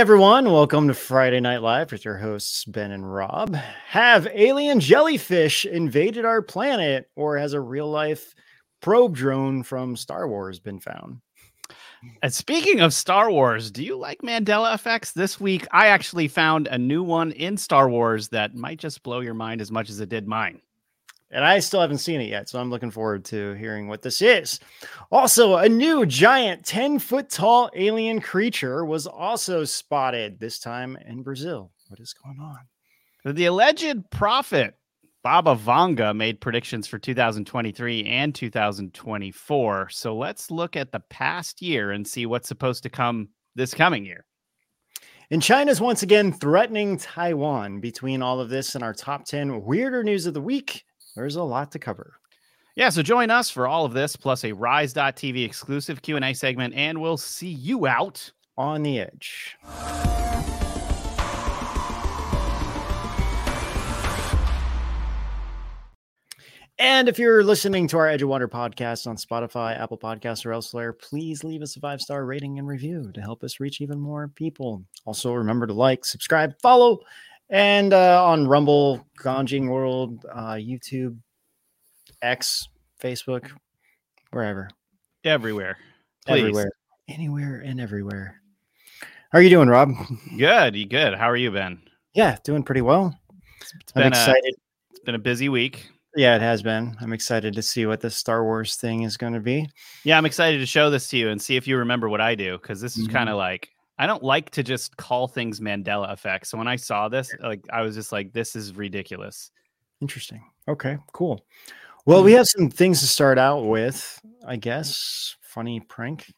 everyone, welcome to Friday Night Live with your hosts Ben and Rob. Have alien jellyfish invaded our planet, or has a real life probe drone from Star Wars been found? And speaking of Star Wars, do you like Mandela effects? This week, I actually found a new one in Star Wars that might just blow your mind as much as it did mine. And I still haven't seen it yet, so I'm looking forward to hearing what this is. Also, a new giant 10 foot tall alien creature was also spotted, this time in Brazil. What is going on? The alleged prophet Baba Vanga made predictions for 2023 and 2024. So let's look at the past year and see what's supposed to come this coming year. And China's once again threatening Taiwan. Between all of this and our top 10 weirder news of the week, there's a lot to cover. Yeah, so join us for all of this plus a rise.tv exclusive Q&A segment and we'll see you out on the edge. And if you're listening to our Edge of Wonder podcast on Spotify, Apple Podcasts, or elsewhere, please leave us a five star rating and review to help us reach even more people. Also, remember to like, subscribe, follow, and uh, on Rumble, Ganjing World, uh, YouTube, X, Facebook, wherever. Everywhere. Please. Everywhere. Anywhere and everywhere. How are you doing, Rob? Good. You good? How are you, Ben? Yeah, doing pretty well. It's been I'm excited. A, it's been a busy week. Yeah, it has been. I'm excited to see what the Star Wars thing is going to be. Yeah, I'm excited to show this to you and see if you remember what I do because this is mm-hmm. kind of like I don't like to just call things Mandela effects. So when I saw this, like I was just like, this is ridiculous. Interesting. Okay, cool. Well, we mm-hmm. have some things to start out with, I guess. Funny prank.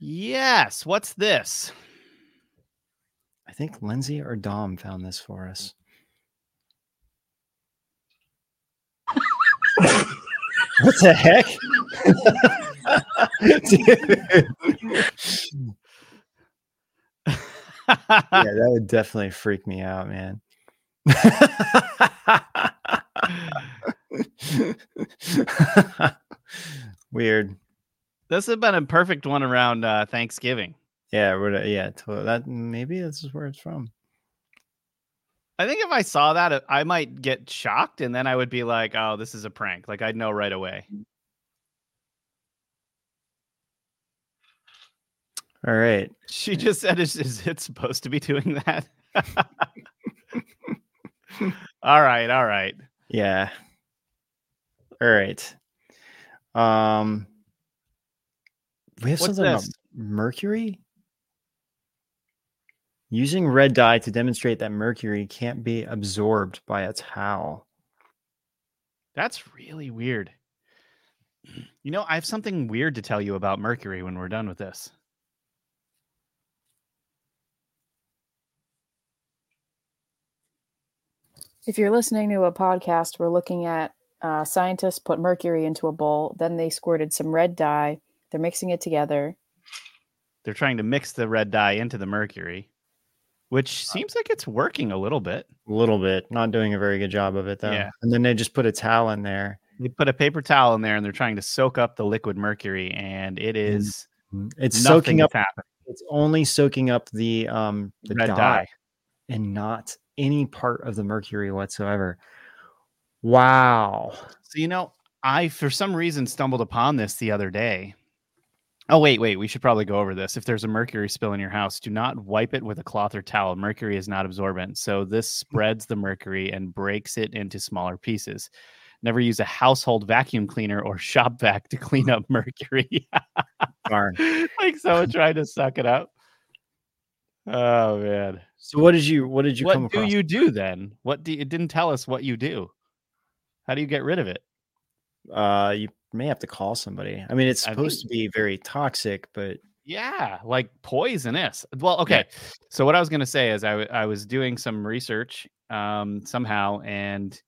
Yes. What's this? I think Lindsay or Dom found this for us. what the heck? yeah, that would definitely freak me out, man. Weird. This would have been a perfect one around uh, Thanksgiving. Yeah, yeah, totally. That maybe this is where it's from. I think if I saw that, I might get shocked, and then I would be like, "Oh, this is a prank." Like I'd know right away. All right. She just said, "Is, is it supposed to be doing that?" all right, all right. Yeah. All right. Um, we have What's something this? about mercury. Using red dye to demonstrate that mercury can't be absorbed by a towel. That's really weird. You know, I have something weird to tell you about mercury when we're done with this. If you're listening to a podcast, we're looking at uh, scientists put mercury into a bowl, then they squirted some red dye. They're mixing it together. They're trying to mix the red dye into the mercury which uh, seems like it's working a little bit. A little bit, not doing a very good job of it though. Yeah. And then they just put a towel in there. They put a paper towel in there, and they're trying to soak up the liquid mercury, and it is it's soaking up. Happening. It's only soaking up the um the Red dye, dye and not any part of the mercury whatsoever. Wow. So you know, I for some reason stumbled upon this the other day Oh, wait, wait. We should probably go over this. If there's a mercury spill in your house, do not wipe it with a cloth or towel. Mercury is not absorbent. So this hmm. spreads the mercury and breaks it into smaller pieces. Never use a household vacuum cleaner or shop vac to clean up mercury. Darn. like someone trying to suck it up. Oh man. So what did you what did you what do you do then? What do you, it didn't tell us what you do? How do you get rid of it? Uh you may have to call somebody. I mean, it's supposed to be very toxic, but yeah, like poisonous. Well, okay. Yeah. So what I was going to say is I, w- I was doing some research um, somehow, and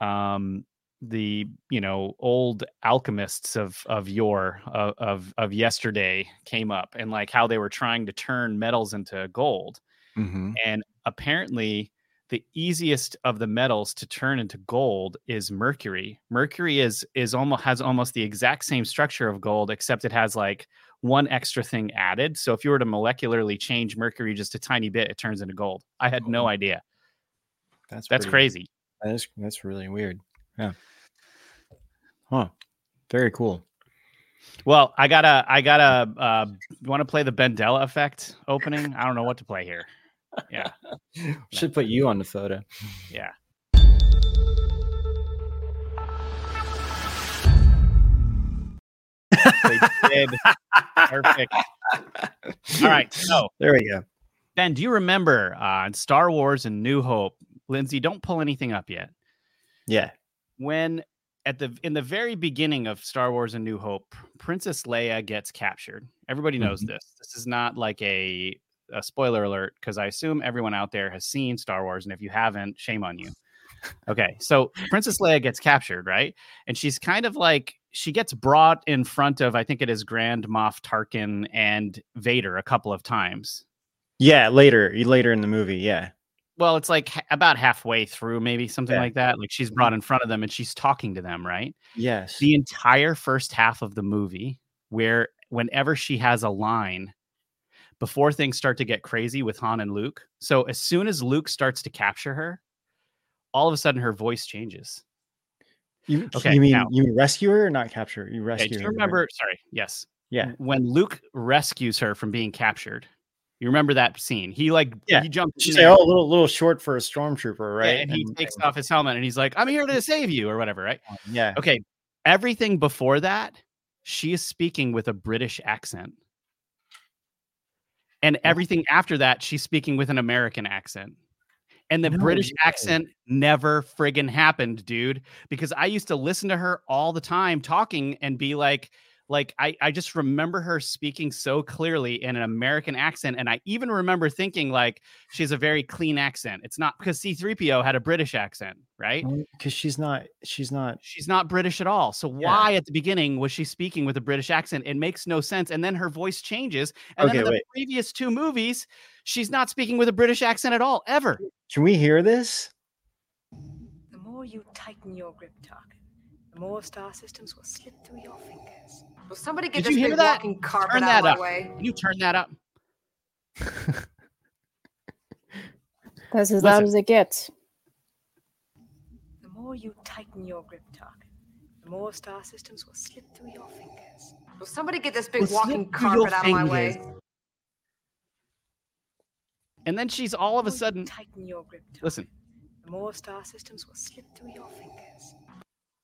um, the you know old alchemists of of yore of, of, of yesterday came up and like how they were trying to turn metals into gold, mm-hmm. and apparently the easiest of the metals to turn into gold is mercury. Mercury is is almost has almost the exact same structure of gold, except it has like one extra thing added. So if you were to molecularly change mercury just a tiny bit, it turns into gold. I had no Oh. idea. That's That's pretty- crazy. That is that's really weird. Yeah. Huh. Very cool. Well, I gotta, I gotta. Uh, you want to play the Bendela effect opening? I don't know what to play here. Yeah, Should put you on the photo. yeah. They did. Perfect. All right. So, There we go. Ben, do you remember uh, Star Wars and New Hope? Lindsay, don't pull anything up yet. Yeah. When at the in the very beginning of Star Wars and New Hope, Princess Leia gets captured. Everybody knows Mhm. this. This is not like a, a spoiler alert because I assume everyone out there has seen Star Wars, and if you haven't, shame on you. Okay, so Princess Leia gets captured, right? And she's kind of like she gets brought in front of I think it is Grand Moff Tarkin and Vader a couple of times. Yeah, later, later in the movie, yeah. Well, it's like about halfway through, maybe something Yeah. like that. Like she's mm-hmm. brought in front of them and she's talking to them, right? Yes. the entire first half of the movie where whenever she has a line before things start to get crazy with Han and Luke. So as soon as Luke starts to capture her, all of a sudden her voice changes. you, okay, you mean now- you rescue her or not capture her? You Okay, rescue do you right? remember? Sorry, yes. Yeah. When Luke rescues her from being captured, you remember that scene? He like Yeah, he jumps. She's like, oh, a little little short for a stormtrooper, yeah, right? and he takes off his helmet and he's like, "I'm here to save you" or whatever, right? Um, yeah. Okay, everything before that, she is speaking with a British accent. And everything after that, she's speaking with an American accent. And the No British way. accent never friggin' happened, dude. Because I used to listen to her all the time talking and be like, like I, I just remember her speaking so clearly in an American accent. And I even remember thinking like she has a very clean accent. It's not because C3PO had a British accent, right? Oh, because she's not. She's not. She's not British at all. So Yeah. why at the beginning was she speaking with a British accent? It makes no sense. And then her voice changes. And then Okay, in the wait. previous two movies, she's not speaking with a British accent at all, ever. Can we hear this? The more you tighten your grip, Tarkin, the more star systems will slip through your fingers. Will somebody get Did this you hear big that? walking carpet Turn out that of my up. way? Can you turn that up? That's as Listen. loud as it gets. The more you tighten your grip, Tarkin, the more star systems will slip through your fingers. Will somebody get this big Will walking slip through your carpet out of my way? fingers. And then she's all of a The more you sudden, tighten your grip, Tarkin, listen, the more star systems will slip through your fingers.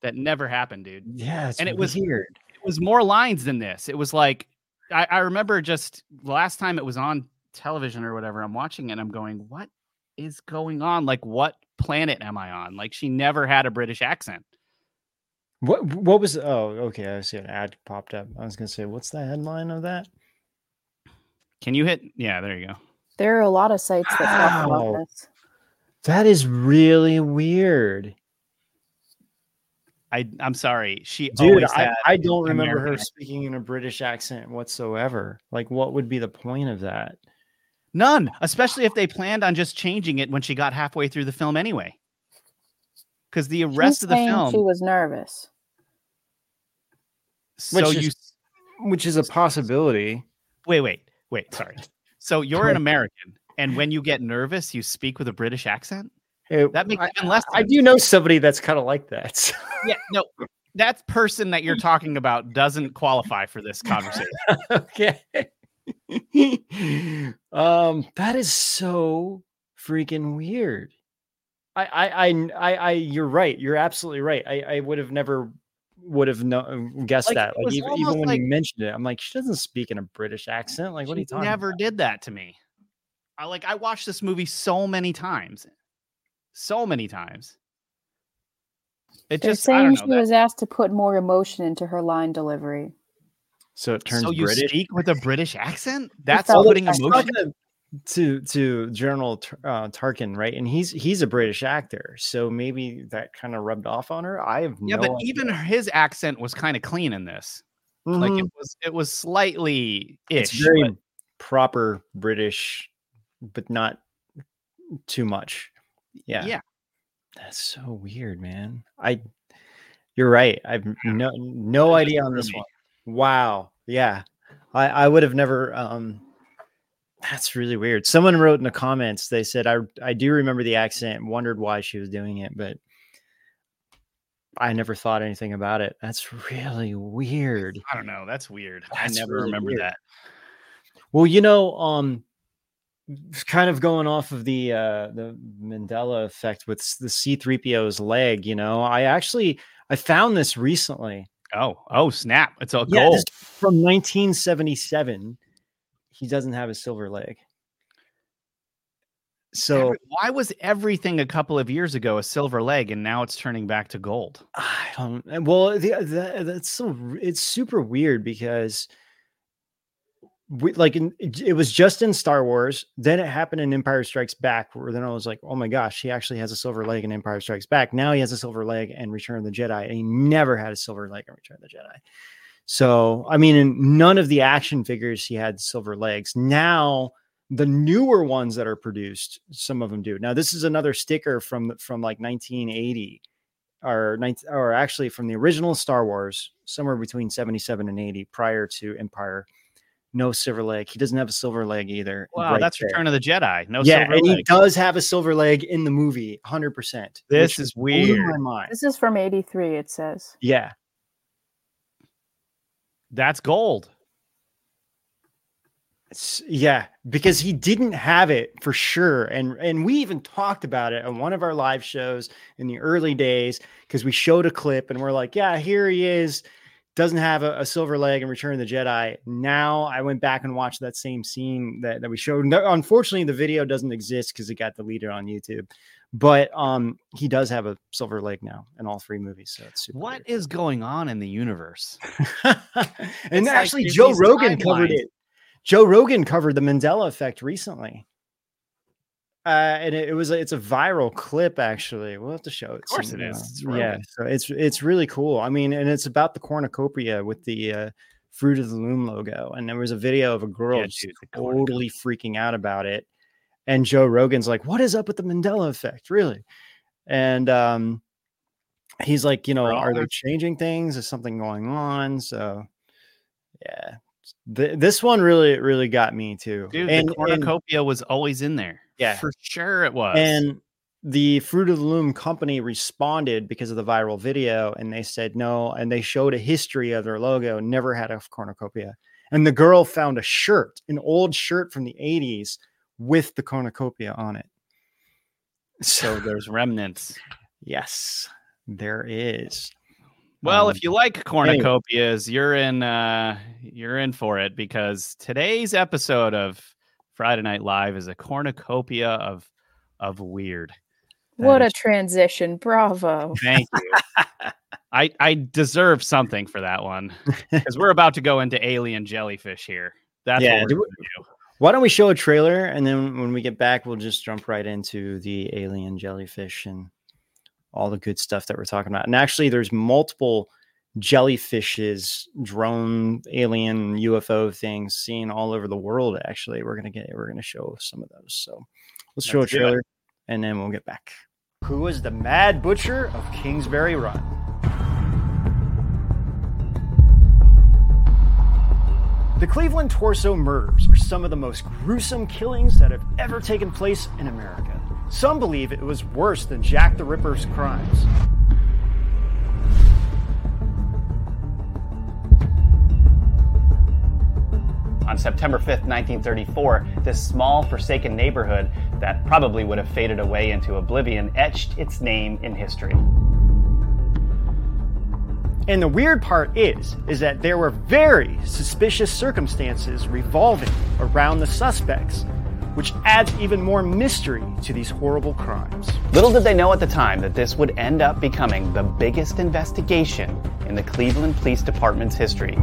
that never happened, dude. Yeah. It's And it was- weird. It was more lines than this. It was like, I, I remember just the last time it was on television or whatever, I'm watching it and I'm going, what is going on? Like, what planet am I on? Like, she never had a British accent. What what was oh okay, I see an ad popped up. I was gonna say, what's the headline of that? Can you hit? Yeah, there you go. There are a lot of sites that talk about this. That is really weird. I I'm sorry. She Dude, always I, had I don't remember her American speaking in a British accent whatsoever. Like what would be the point of that? none, especially if they planned on just changing it when she got halfway through the film anyway. Because the rest She's of the film, she was nervous. so Which you is- Which is a possibility. wait, wait, wait. Sorry. So you're an American, and when you get nervous, you speak with a British accent. It- That makes I, even less. I sense. do know somebody that's kind of like that. so- Yeah, no, that person that you're talking about doesn't qualify for this conversation. okay. um, that is so freaking weird. I, I, I, I, I you're right. You're absolutely right. I, I would have never would have no, guessed Like, that. Like even, even when like- you mentioned it, I'm like, she doesn't speak in a British accent. Like, what are you talking? never about? did that to me. I like I watched this movie so many times, so many times. It They're just I saying don't she that- was asked to put more emotion into her line delivery. So it turns so you British. speak with a British accent? That's felt putting emotion. talking to to General Tar- uh, Tarkin, right? And he's he's a British actor, so maybe that kind of rubbed off on her. I have Yeah, no but idea. even Mm-hmm. his accent was kind of clean in this. Like it was, it was slightly it's ish. very proper British, but not too much. Yeah. yeah. That's so weird, man. I you're right. I've no no idea on this one. Wow. Yeah. I I would have never. um That's really weird. Someone wrote in the comments. They said I I do remember the accent. Wondered why she was doing it, but I never thought anything about it. That's really weird. I don't know. That's weird. That's I never really remember weird. that. Well, you know, um, kind of going off of the uh, the Mandela effect with the C3PO's leg. You know, I actually I found this recently. Oh, oh, snap! It's a Yeah, from 1977. He doesn't have a silver leg. So Every- why was everything a couple of years ago a silver leg and now it's turning back to gold? I don't. Well, the, the, that's so. It's super weird because, we, like, in, it was just in Star Wars. Then it happened in Empire Strikes Back, where then I was like, oh my gosh, he actually has a silver leg in Empire Strikes Back. Now he has a silver leg in Return of the Jedi, and he never had a silver leg in Return of the Jedi. So, I mean, in none of the action figures he had silver legs. Now the newer ones that are produced, some of them do. Now this is another sticker from from like 1980 or 19, or actually from the original Star Wars, somewhere between 77 and 80 prior to Empire. No silver leg. He doesn't have a silver leg either. Wow, right that's there. Return of the Jedi. No yeah, silver and he does have a silver leg in the movie, 100%. This is weird. my mind. This is from 83, it says. Yeah. That's gold. It's- yeah, because he didn't have it for sure, and and we even talked about it on one of our live shows in the early days because we showed a clip and we're like, yeah, here he is, doesn't have a, a silver leg in Return of the Jedi. Now I went back and watched that same scene that, that we showed. No, unfortunately, the video doesn't exist because it got deleted on YouTube, but um, he does have a silver leg now in all three movies. So it's super What weird. is going on in the universe? and like actually, there's Joe Rogan covered it. Joe Rogan covered the Mandela effect recently. Uh, and it, it was a, it's a viral clip actually. We'll have to show it. Of course it is. It's yeah, so it's it's really cool. I mean, and it's about the cornucopia with the uh, Fruit of the Loom logo. And there was a video of a girl Yeah, dude, totally freaking out about it. And Joe Rogan's like, "What is up with the Mandela effect, really?" And um, he's like, "You know, We're they changing things? Is something going on?" So, yeah, Th- this one really, really got me too. Dude, and, the cornucopia was always in there. Yeah. For sure it was. and the Fruit of the Loom company responded because of the viral video, and they said no, and they showed a history of their logo, never had a cornucopia. And the girl found a shirt, an old shirt from the 80s with the cornucopia on it. so there's remnants. Yes, there is. Well, Um, if you like cornucopias, you're in uh you're in for it because today's episode of Friday Night Live is a cornucopia of of weird. What a transition. Bravo. Thank you. I I deserve something for that one because we're about to go into alien jellyfish here. That's Yeah, what we're do gonna do. Why don't we show a trailer and then when we get back, we'll just jump right into the alien jellyfish and all the good stuff that we're talking about. And actually, there's multiple jellyfishes, drone, alien, UFO things seen all over the world. Actually, we're gonna get we're gonna show some of those. So let's show Let's a trailer and then we'll get back. Who was the Mad Butcher of Kingsbury Run? The Cleveland Torso murders are some of the most gruesome killings that have ever taken place in America. Some believe it was worse than Jack the Ripper's crimes. On September 5th, 1934, this small, forsaken neighborhood that probably would have faded away into oblivion etched its name in history. And the weird part is, is that there were very suspicious circumstances revolving around the suspects, which adds even more mystery to these horrible crimes. Little did they know at the time that this would end up becoming the biggest investigation in the Cleveland Police Department's history.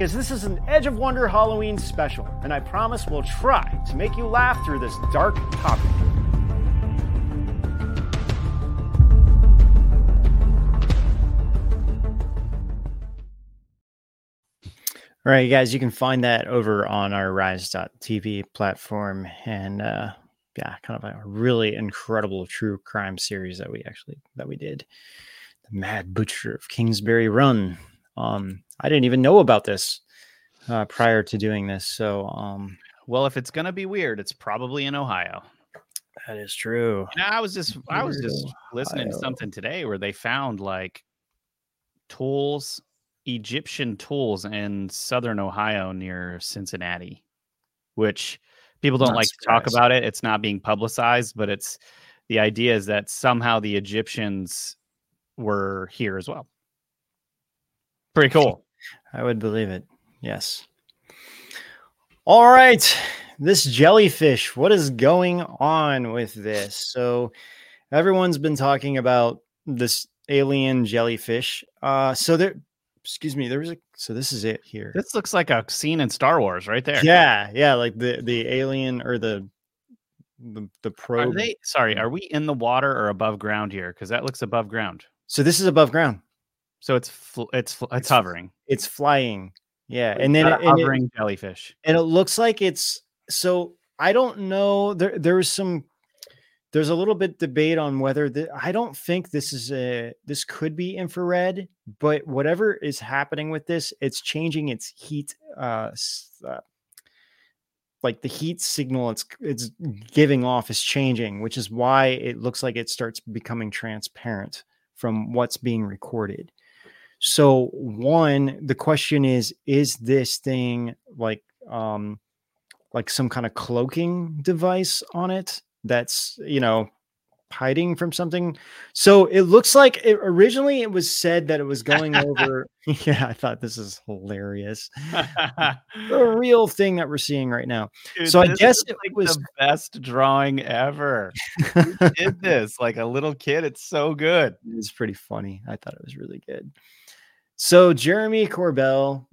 Because this is an Edge of Wonder Halloween special, and I promise we'll try to make you laugh through this dark topic. All right, guys, you can find that over on our rise.tv platform and uh yeah, kind of a really incredible true crime series that we actually that we did. The Mad Butcher of Kingsbury Run. Um I didn't even know about this uh prior to doing this. So um Well, if it's gonna be weird, it's probably in Ohio. that is true. I was just I was just listening to something today where they found like tools, Egyptian tools in southern Ohio near Cincinnati, which people don't Not like to talk about it. It's not being publicized, but it's the idea is that somehow the Egyptians were here as well. Pretty cool. I would believe it. Yes. All right. This jellyfish, what is going on with this? So, everyone's been talking about this alien jellyfish. Uh, so there, excuse me, there was a, so this is it here. This looks like a scene in Star Wars right there. Yeah, yeah, like the the alien or the the the Are probe. they sorry, are we in the water or above ground here? Because that looks above ground. So this is above ground. So it's fl- it's fl- It's it's hovering. It's flying. Yeah, and then it, a and it- hovering jellyfish. and it looks like it's so i don't know there there's some there's a little bit debate on whether the, i don't think this is a this could be infrared but whatever is happening with this it's changing its heat uh, uh like the heat signal it's it's giving off is changing which is why it looks like it starts becoming transparent from what's being recorded so one the question is is this thing like um like some kind of cloaking device on it that's you know hiding from something so it looks like it, originally it was said that it was going over yeah i thought this is hilarious the real thing that we're seeing right now Dude, So I guess it like was- the best drawing ever. Who did this like a little kid. It's so good. It's pretty funny. I thought it was really good. So Jeremy Corbell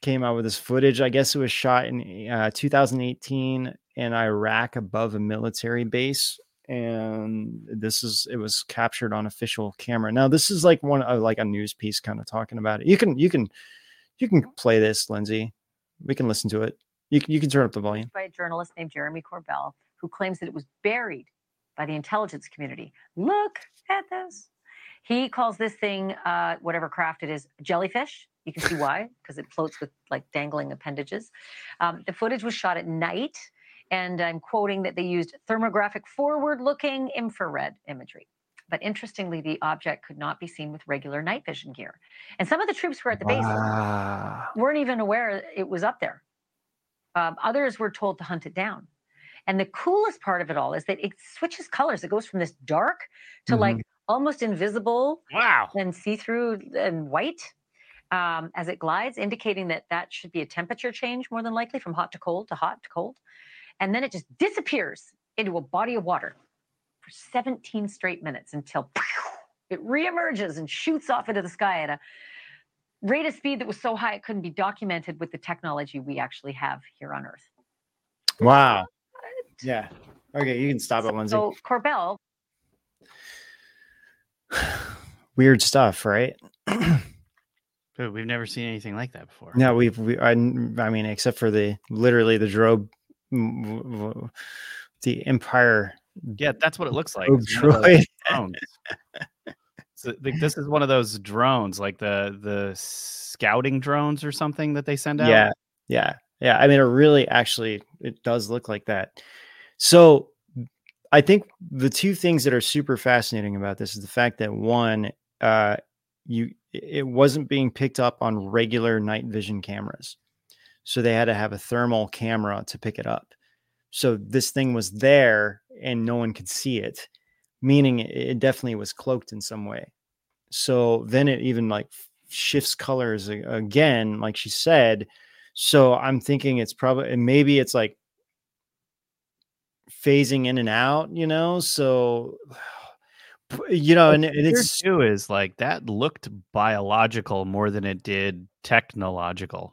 came out with this footage. I guess it was shot in uh, 2018 in Iraq above a military base, and this is it was captured on official camera. Now this is like one uh, like a news piece kind of talking about it. You can you can you can play this, Lindsay. We can listen to it. You can, you can turn up the volume. by a journalist named Jeremy Corbell, who claims that it was buried by the intelligence community. Look at this. He calls this thing, uh, whatever craft it is, jellyfish. You can see why, because it floats with like dangling appendages. Um, the footage was shot at night, and I'm quoting that they used thermographic forward looking infrared imagery. But interestingly, the object could not be seen with regular night vision gear. And some of the troops who were at the base Wow. weren't even aware it was up there. Um, others were told to hunt it down. And the coolest part of it all is that it switches colors. It goes from this dark to like almost invisible Wow. and see through and white um, as it glides, indicating that that should be a temperature change more than likely from hot to cold to hot to cold. And then it just disappears into a body of water for 17 straight minutes until it reemerges and shoots off into the sky at a rate of speed that was so high it couldn't be documented with the technology we actually have here on Earth. Wow. Yeah. Okay, you can stop it, Lindsay. So Corbell Weird stuff, right? Dude, we've never seen anything like that before. No, we've, we, I, I mean, except for the literally the drobe, the Empire Yeah, that's what it looks like. drobe It's one of those droid. So, like, this is one of those drones, like the the scouting drones or something that they send out. Yeah, yeah, yeah. I mean, it really actually it does look like that. So, I think the two things that are super fascinating about this is the fact that one, uh, you it wasn't being picked up on regular night vision cameras, so they had to have a thermal camera to pick it up. So this thing was there and no one could see it, meaning it- it definitely was cloaked in some way. So then it even like shifts colors again, like she said. So I'm thinking it's probably maybe it's like phasing in and out, you know. So you know, and, and it's too is like that looked biological more than it did technological.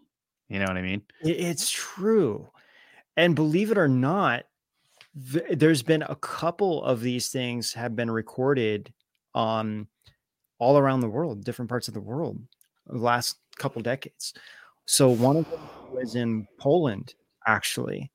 You know what I mean? It's true. And believe it or not, th- there's been a couple of these things have been recorded um all around the world, different parts of the world, the last couple decades. So one of them was in Poland, actually.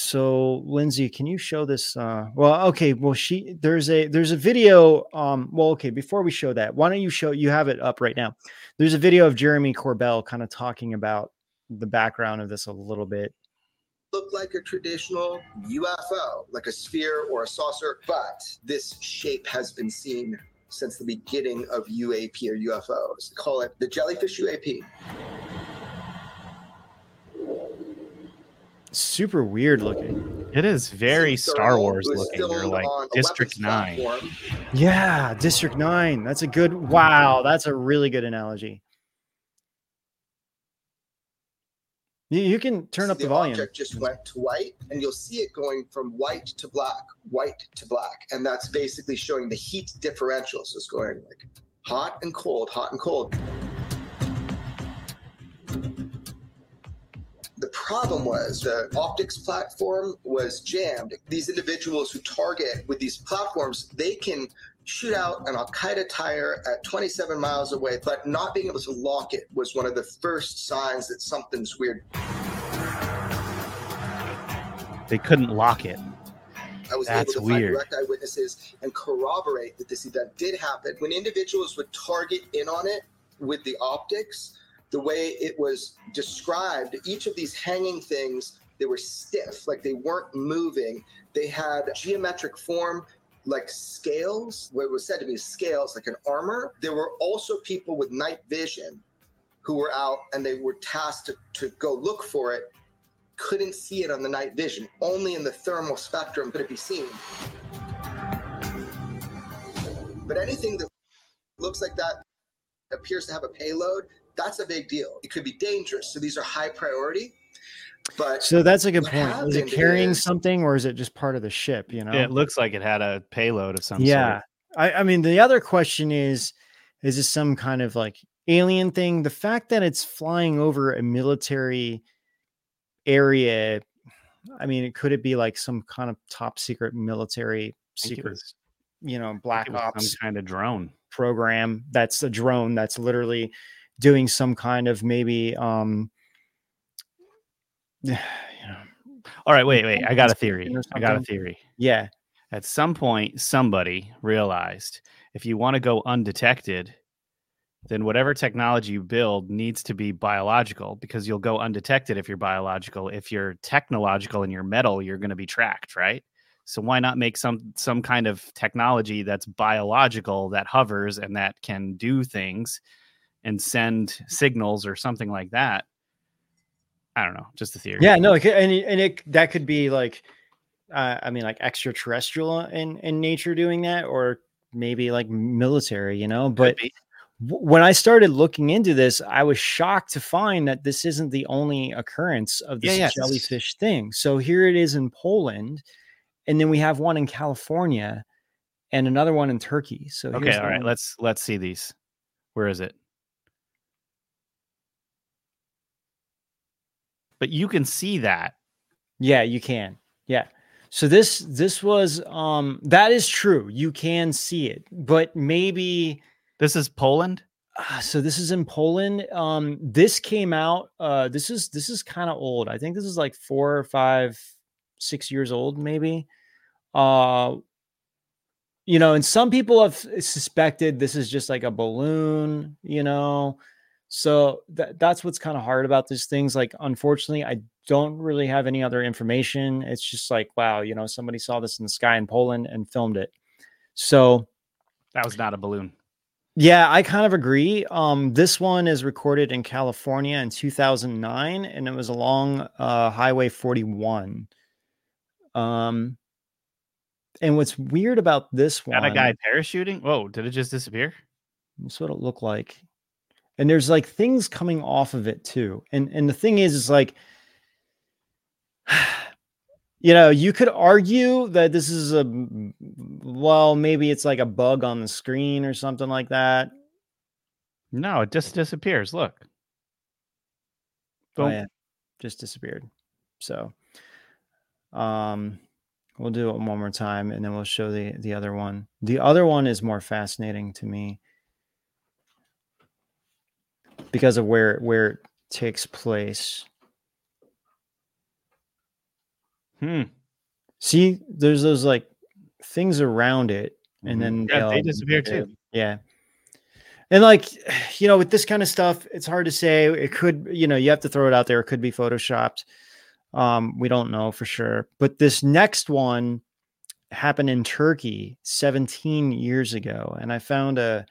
So Lindsay, can you show this? Uh, well, okay. Well, she there's a there's a video. Um, well, okay. Before we show that, why don't you show? You have it up right now. There's a video of Jeremy Corbell kind of talking about the background of this a little bit. look like a traditional UFO, like a sphere or a saucer, but this shape has been seen since the beginning of UAP or UFOs. Call it the jellyfish UAP. Super weird looking. It is very It's Star. Wars looking. You're like District Nine. platform. Yeah, District Nine. That's a good. Wow, that's a really good analogy. You, you can turn See, up the volume. object just went to white, and you'll see it going from white to black, white to black, and that's basically showing the heat differential. So it's going like hot and cold, hot and cold. Problem was the optics platform was jammed. These individuals who target with these platforms, they can shoot out an Al Qaeda tire at 27 miles away, but not being able to lock it was one of the first signs that something's weird. They couldn't lock it. I was That's able to find weird. direct eyewitnesses and corroborate that this event did happen. When individuals would target in on it with the optics, the way it was described, each of these hanging things, they were stiff, like they weren't moving. They had geometric form, like scales, what was said to be scales, like an armor. There were also people with night vision who were out and they were tasked to, to go look for it couldn't see it on the night vision. Only in the thermal spectrum could it be seen. But anything that looks like that appears to have a payload, that's a big deal. It could be dangerous. So these are high priority. But So that's a good point. Is it carrying is- something or is it just part of the ship? You know? It looks like it had a payload of some yeah. sort. I, I mean, the other question is is this some kind of like alien thing? The fact that it's flying over a military area, I mean, could it be like some kind of top secret military I secret, was- you know, black ops some kind of drone. program that's a drone that's literally doing some kind of maybe um you know All right, wait, wait. I got a theory. I got a theory. yeah At some point, somebody realized if you want to go undetected, then whatever technology you build needs to be biological because you'll go undetected if you're biological. If you're technological and you're metal, you're going to be tracked, right? So why not make some some kind of technology that's biological that hovers and that can do things and send signals or something like that? I don't know, just a theory. yeah no it could, and, it, and it that could be like uh, i mean like extraterrestrial in in nature doing that or maybe like military you know but w- when I started looking into this, I was shocked to find that this isn't the only occurrence of Yeah, this yes. jellyfish thing. So here it is in Poland, and then we have one in California, and another one in Turkey. So Okay, here's all the one- Let's let's see these. Where is it? But you can see that. Yeah, you can. Yeah. So this this was um that is true. You can see it, but maybe This is Poland. Ah, so this is in Poland. Um, this came out. Uh, this is this is kind of old. I think this is like four or five, six years old, maybe. Uh, you know, and some people have suspected this is just like a balloon. You know, so that that's what's kind of hard about these things. Like, unfortunately, I don't really have any other information. It's just like, wow, you know, somebody saw this in the sky in Poland and filmed it. So That was not a balloon. yeah, I kind of agree. Um, this one is recorded in California in 2009, and it was along uh, Highway 41. Um, and what's weird about this one? Got a guy parachuting. Whoa! Did it just disappear? That's what it looked like. And there's like things coming off of it too. And and the thing is, is like, you know, you could argue that this is a well, maybe it's like a bug on the screen or something like that. No, it just disappears. Look. Oh yeah, just disappeared. So, um, we'll do it one more time, and then we'll show the the other one. The other one is more fascinating to me because of where where it takes place. Hmm. See, there's those like things around it, and then Yeah, they disappear disappear. too. Yeah. And like, you know, with this kind of stuff, it's hard to say. It could, you know, you have to throw it out there. It could be photoshopped. Um, we don't know for sure. But this next one happened in Turkey 17 years ago, and I found a.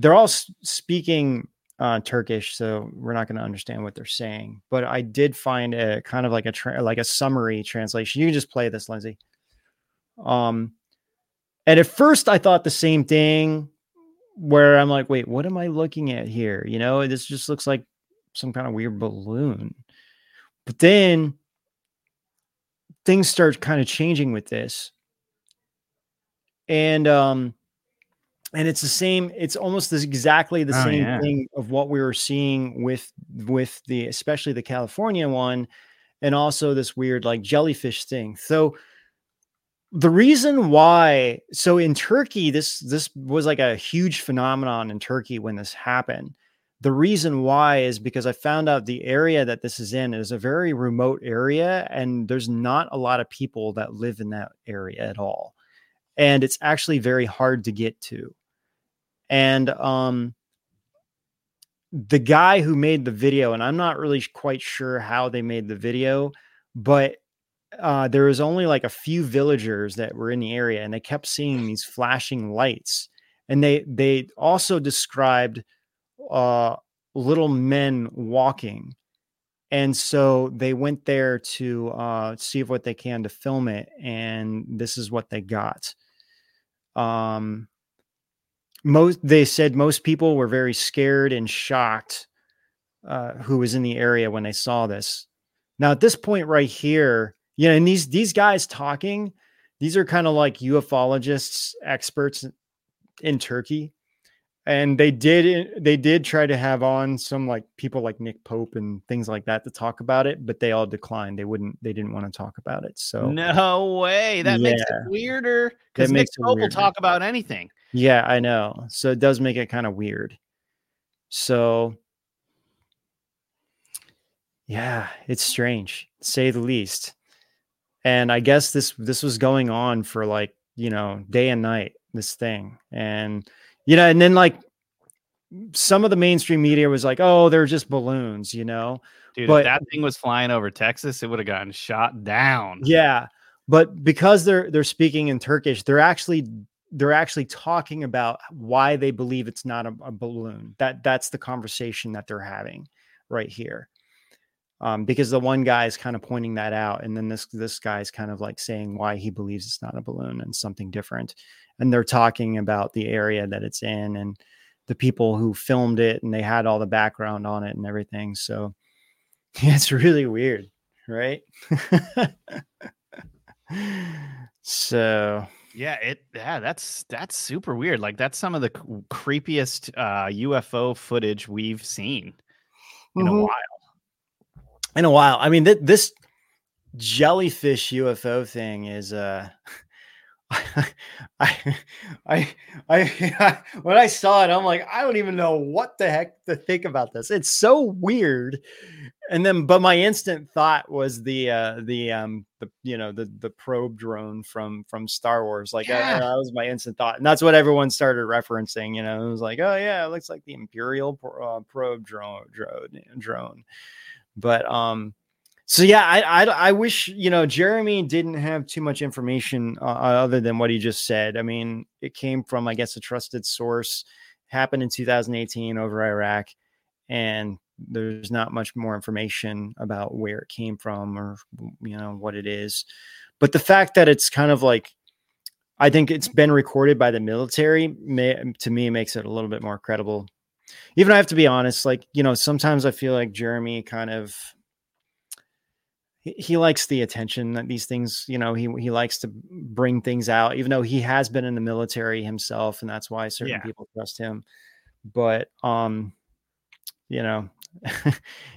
They're all speaking uh, Turkish, so we're not going to understand what they're saying. But I did find a kind of like a tra- like a summary translation. You can just play this, Lindsay. Um, and at first I thought the same thing, where I'm like, wait, what am I looking at here? You know, this just looks like some kind of weird balloon. But then things start kind of changing with this. And um and it's the same it's almost this exactly the Oh, same yeah. thing of what we were seeing with with the especially the California one and also this weird like jellyfish thing. So the reason why so in Turkey this this was like a huge phenomenon in Turkey when this happened. The reason why is because I found out the area that this is in is a very remote area and there's not a lot of people that live in that area at all. And it's actually very hard to get to. And um the guy who made the video and I'm not really quite sure how they made the video, but uh, there was only like a few villagers that were in the area and they kept seeing these flashing lights. And they they also described uh little men walking. And so they went there to uh see what they can to film it and this is what they got. Um most they said most people were very scared and shocked uh who was in the area when they saw this. Now at this point right here you know and these these guys talking these are kind of like ufologists experts in turkey. And they did they did try to have on some like people like nick pope and things like that to talk about it but they all declined. They wouldn't they didn't want to talk about it so No way. That makes it weirder because Nick Pope will talk about anything. Yeah, I know. So it does make it kind of weird. So yeah, it's strange, say the least. And I guess this this was going on for like, you know, day and night, this thing. And you know, and then like some of the mainstream media was like, "Oh, they're just balloons," you know. Dude, But- if that thing was flying over Texas, it would have gotten shot down. Yeah, but because they're they're speaking in Turkish, they're actually they're actually talking about why they believe it's not a, a balloon. That that's the conversation that they're having right here. Um, because the one guy is kind of pointing that out, and then this this guy is kind of like saying why he believes it's not a balloon and something different. And they're talking about the area that it's in and the people who filmed it, and they had all the background on it and everything. So yeah, it's really weird, right? so Yeah, it yeah, that's that's super weird. Like that's some of the c- creepiest uh UFO footage we've seen in a Mhm. while. in a while. I mean, th- this jellyfish UFO thing is uh I, I I I when I saw it, I'm like, I don't even know what the heck to think about this. It's so weird. And then, but my instant thought was the uh the um the you know the the probe drone from from Star Wars. Like uh, Yeah. that was my instant thought, and that's what everyone started referencing. You know, it was like, oh yeah, it looks like the Imperial pro- uh, probe drone drone drone. But um, so yeah, I, I I wish you know Jeremy didn't have too much information uh, other than what he just said. I mean, it came from I guess a trusted source. Happened in 2018 over Iraq, and there's not much more information about where it came from or you know what it is. But the fact that it's kind of like I think it's been recorded by the military may, to me makes it a little bit more credible. Even I have to be honest, like you know, sometimes I feel like Jeremy kind of he, he likes the attention that these things, you know, he he likes to bring things out, even though he has been in the military himself, and that's why certain Yeah. people trust him. But um, you know,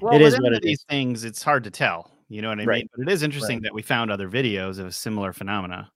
Well, it with what of it these is. things, it's hard to tell. You know what I Right. mean? But it is interesting Right. that we found other videos of a similar phenomena.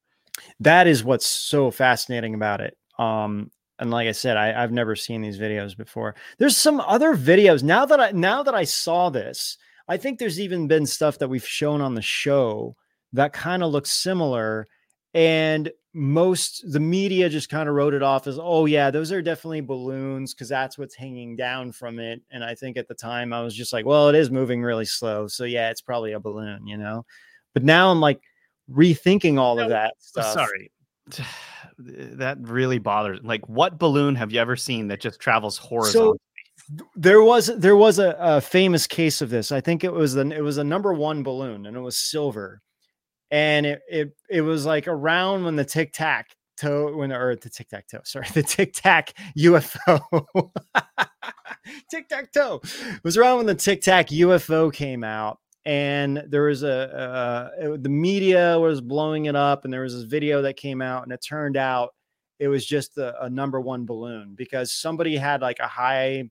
that is what's so fascinating about it. Um, and like I said, I, I've never seen these videos before. There's some other videos now that I now that I saw this. I think there's even been stuff that we've shown on the show that kind of looks similar, and most the media just kind of wrote it off as, oh yeah, those are definitely balloons because that's what's hanging down from it. And I think at the time I was just like, well, it is moving really slow, so yeah, it's probably a balloon, you know. But now I'm like rethinking all of that stuff. Sorry. That really bothers. Like, what balloon have you ever seen that just travels horizontally? There was there was a, a famous case of this. I think it was the it was a number one balloon and it was silver, and it it it was like around when the tic tac toe when or the tic tac toe sorry the tic tac UFO tic tac toe was around when the tic tac UFO came out and there was a uh, it- the media was blowing it up and there was this video that came out and it turned out it was just a, a number one balloon because somebody had like a high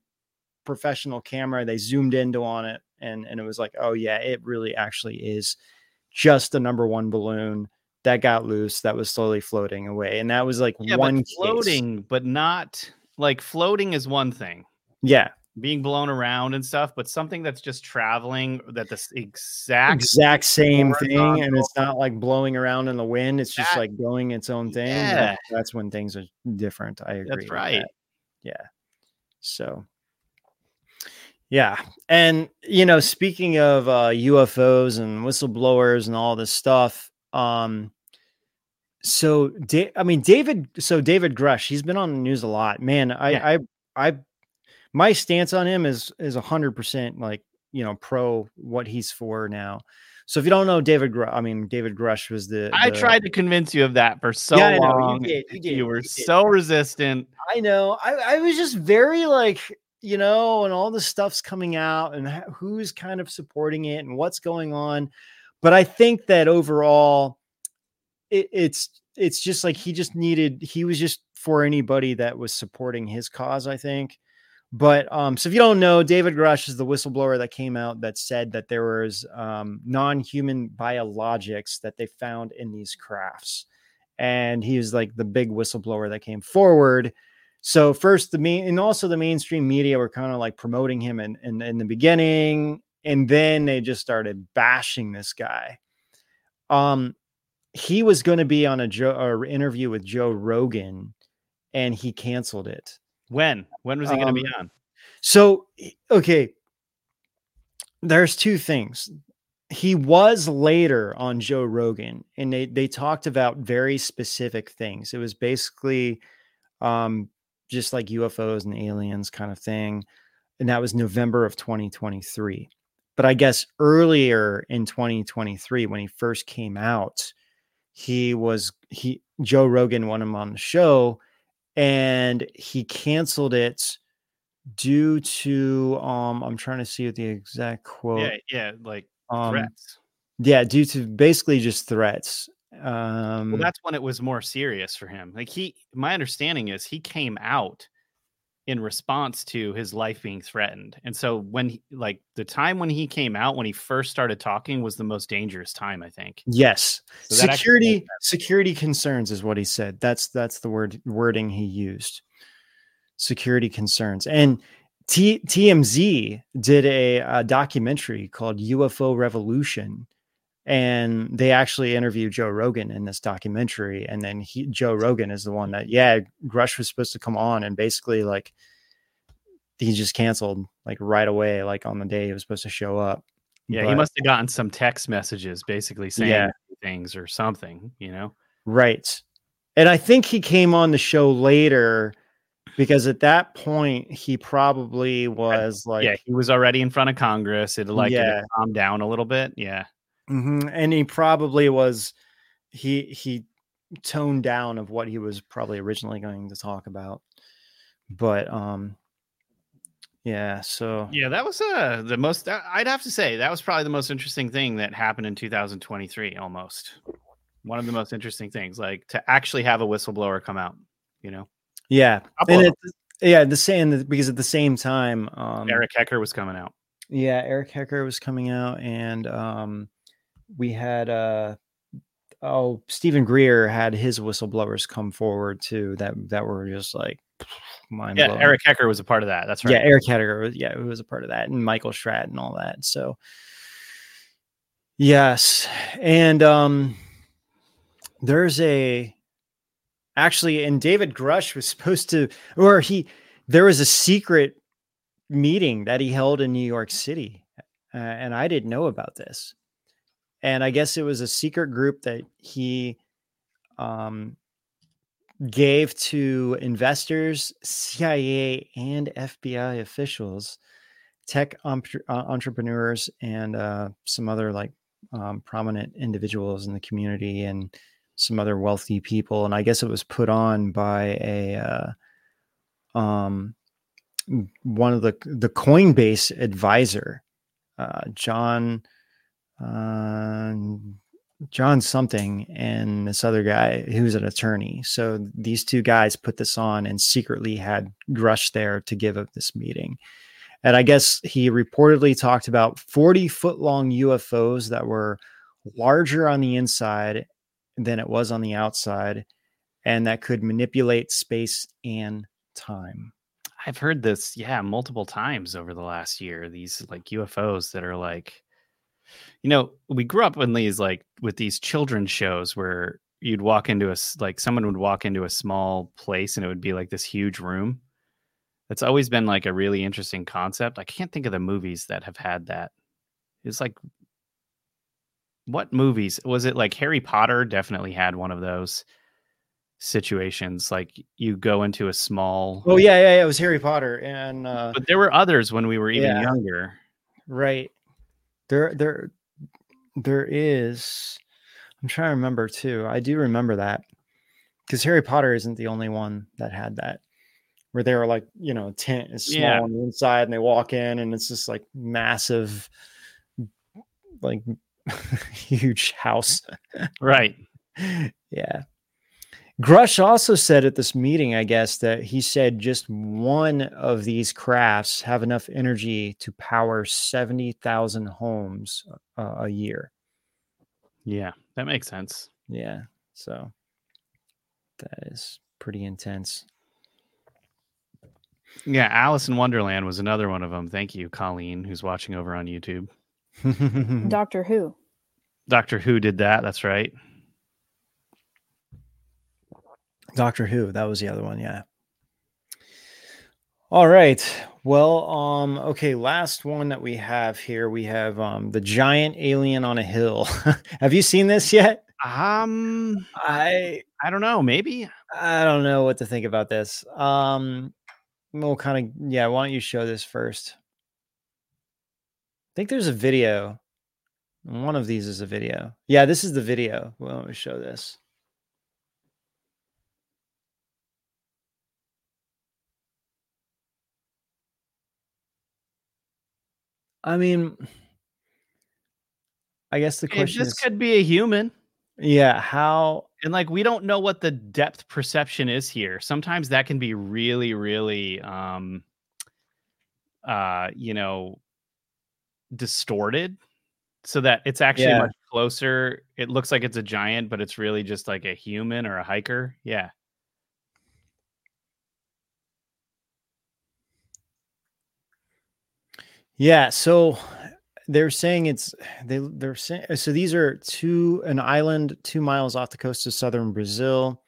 professional camera they zoomed into on it and and it was like oh yeah it really actually is just the number one balloon that got loose that was slowly floating away and that was like Yeah, one but case. floating, but not like floating is one thing. yeah Being blown around and stuff, but something that's just traveling that the exact exact same thing and it's not like blowing around in the wind it's just That- like going its own thing Yeah. that's when things are different i agree That's right. that. yeah so yeah and you know speaking of uh ufos and whistleblowers and all this stuff um so da- i mean david so david grusch he's been on the news a lot man i Yeah. i i my stance on him is is a hundred percent like you know pro what he's for now so if you don't know david grusch i mean david grusch was the, I tried to convince you of that for so Yeah, know, you long. did, you did, were you so resistant. I know. I, I was just very like, you know, and all the stuff's coming out and who's kind of supporting it and what's going on. But I think that overall, it, it's it's just like he just needed. He was just for anybody that was supporting his cause. I think. But um, so if you don't know, David Grusch is the whistleblower that came out that said that there was um, non-human biologics that they found in these crafts, and he was like the big whistleblower that came forward so first the main and also the mainstream media were kind of like promoting him in, in in the beginning and then they just started bashing this guy. Um he was going to be on a joe or interview with joe rogan and he canceled it. When? When was he going to be Um, on? so okay. There's two things. He was later on joe rogan and they they talked about very specific things. It was basically um just like ufos and aliens kind of thing and that was november of 2023 but i guess earlier in 2023 when he first came out he was he joe rogan wanted him on the show and he canceled it due to um i'm trying to see what the exact quote Yeah, yeah, like um threats. yeah due to basically just threats um Well, that's when it was more serious for him. Like he, my understanding is he came out in response to his life being threatened, and so when, he, like, the time when he came out, when he first started talking, was the most dangerous time. I think. yes So security security concerns is what he said that's that's the word wording he used security concerns and T- tmz did a, a documentary called ufo revolution and they actually interviewed joe rogan in this documentary and then he joe rogan is the one that yeah grusch was supposed to come on and basically like he just canceled like right away like on the day he was supposed to show up Yeah, he must have gotten some text messages basically saying Yeah. things or something. You know. Right. And I think he came on the show later because at that point he probably was like yeah, he was already in front of Congress. It like yeah. calmed down a little bit. Yeah. Mhm, and he probably was he he toned down of what he was probably originally going to talk about. But um yeah, so Yeah, that was uh the most I'd have to say that was probably the most interesting thing that happened in 2023 almost. One of the most interesting things like to actually have a whistleblower come out, you know. yeah. And it, yeah, the same because at the same time um Eric Hecker was coming out. Yeah, Eric Hecker was coming out, and um, we had uh, oh, Steven Greer had his whistleblowers come forward too that that were just like mind Yeah, blowing. Eric Hecker was a part of that. That's right. Yeah, Eric Hecker was yeah, who was a part of that, and Michael Stratton and all that. So yes. And um there's a actually and David Grusch was supposed to or he there was a secret meeting that he held in New York City. Uh, and I didn't know about this. And I guess it was a secret group that he um gave to investors, CIA, and FBI officials, tech uh, entrepreneurs, and uh, some other like um, prominent individuals in the community and some other wealthy people. And I guess it was put on by a uh, um, one of the the Coinbase advisor, uh, John. Uh, John something and this other guy who's an attorney. So these two guys put this on and secretly had Grusch there to give up this meeting. And I guess he reportedly talked about 40 foot long UFOs that were larger on the inside than it was on the outside and that could manipulate space and time. I've heard this, yeah, multiple times over the last year. These like UFOs that are like, you know, we grew up in these like with these children's shows where you'd walk into a like someone would walk into a small place and it would be like this huge room. That's always been like a really interesting concept. I can't think of the movies that have had that. It's like what movies was it like Harry Potter definitely had one of those situations like you go into a small Oh yeah, yeah, yeah. It was Harry Potter. And uh but there were others when we were even Yeah. younger. Right. There there there is I'm trying to remember too. I do remember that. Because Harry Potter isn't the only one that had that. Where they were like, you know, a tent is small Yeah. on the inside and they walk in and it's just like massive like huge house. Right. yeah. Grusch also said at this meeting, I guess, that he said just one of these crafts have enough energy to power 70,000 homes uh, a year. Yeah, that makes sense. Yeah. So that is pretty intense. Yeah, Alice in Wonderland was another one of them. Thank you, Colleen, who's watching over on YouTube. Doctor Who. Doctor Who did that. That's right. Doctor Who, that was the other one, yeah. All right. Well, um, okay, last one that we have here, we have um the giant alien on a hill. have you seen this yet? Um, I I don't know. Maybe I don't know what to think about this. Um we'll kind of yeah, why don't you show this first? I think there's a video. One of these is a video. Yeah, this is the video. Well, let me show this. I mean, I guess the question this is, could be a human. yeah, how And like we don't know what the depth perception is here. Sometimes that can be really, really um uh, you know, distorted so that it's actually Yeah. much closer. It looks like it's a giant, but it's really just like a human or a hiker. Yeah. Yeah, so they're saying it's they they're saying so these are two an island two miles off the coast of southern Brazil,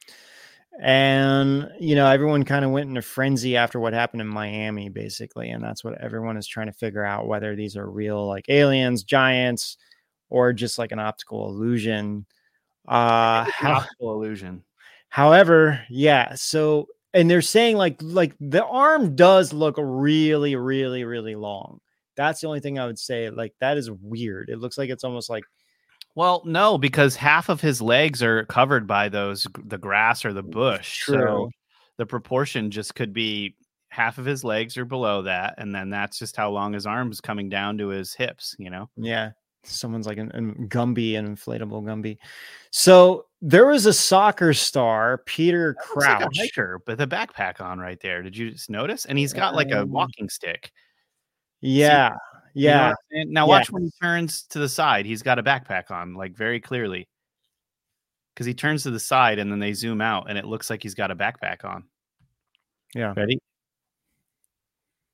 and you know everyone kind of went in a frenzy after what happened in Miami, basically, and that's what everyone is trying to figure out whether these are real like aliens, giants, or just like an optical illusion. Uh, how- optical illusion. However, yeah, so and they're saying like like the arm does look really really really long. That's the only thing I would say like that is weird. It looks like it's almost like Well, no, because half of his legs are covered by those the grass or the bush. So True. the proportion just could be half of his legs are below that, and then that's just how long his arms coming down to his hips. You know. yeah, someone's like an, an Gumby, an inflatable Gumby. So there was a soccer star, Peter looks like hiker with a backpack on right there. Did you just notice? And he's got like a Um, walking stick. Yeah, You know what yeah. I'm saying? Now Yeah. watch when he turns to the side. He's got a backpack on, like very clearly. because he turns to the side and then they zoom out and it looks like he's got a backpack on. Yeah. Ready?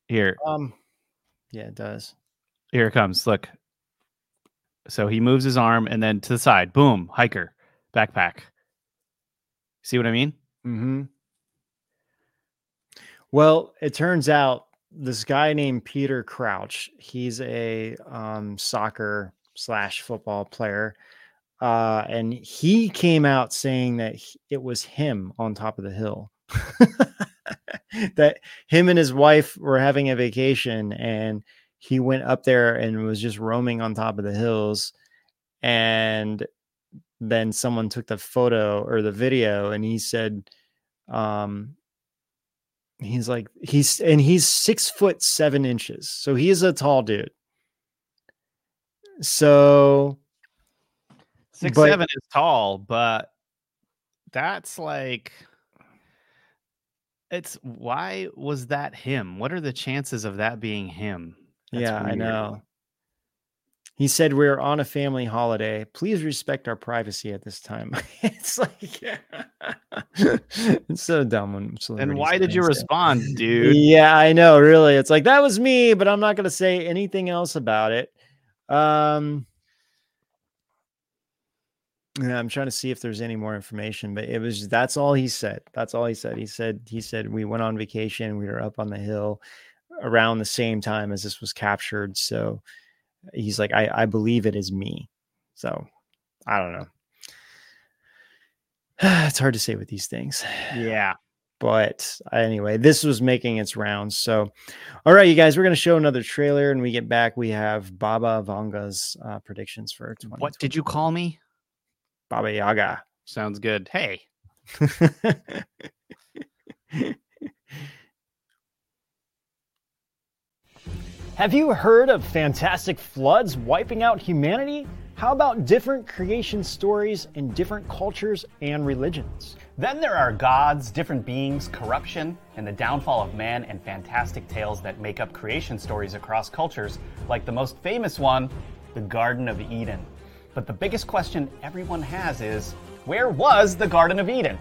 Here, Um. Yeah, it does. here it comes. Look. So he moves his arm and then to the side, boom, hiker, backpack. See what I mean? Mm-hmm. Well, it turns out this guy named Peter Crouch, he's a um, soccer slash football player. Uh, and he came out saying that it was him on top of the hill. that him and his wife were having a vacation and he went up there and was just roaming on top of the hills. And then someone took the photo or the video and he said, um, he's like, he's, and he's six foot seven inches. So he is a tall dude. So, Six But- seven is tall, but that's like it's why was that him? What are the chances of that being him? That's yeah, I know. He said, We're on a family holiday. Please respect our privacy at this time. it's like, it's so dumb. When And why did you respond, dude? Yeah, I know. Really, it's like that was me, but I'm not going to say anything else about it. Um, yeah, I'm trying to see if there's any more information, but it was that's all he said. That's all he said. He said he said we went on vacation. We were up on the hill around the same time as this was captured. So he's like, I I believe it is me. So I don't know. it's hard to say with these things Yeah. but anyway, this was making its rounds. So, all right, you guys, we're going to show another trailer, and we get back. We have Baba Vanga's uh, predictions for 20. What did you call me? Baba Yaga? Sounds good. Hey, Have you heard of fantastic floods wiping out humanity? How about different creation stories in different cultures and religions? Then there are gods, different beings, corruption, and the downfall of man, and fantastic tales that make up creation stories across cultures, like the most famous one, the Garden of Eden. But the biggest question everyone has is where was the Garden of Eden?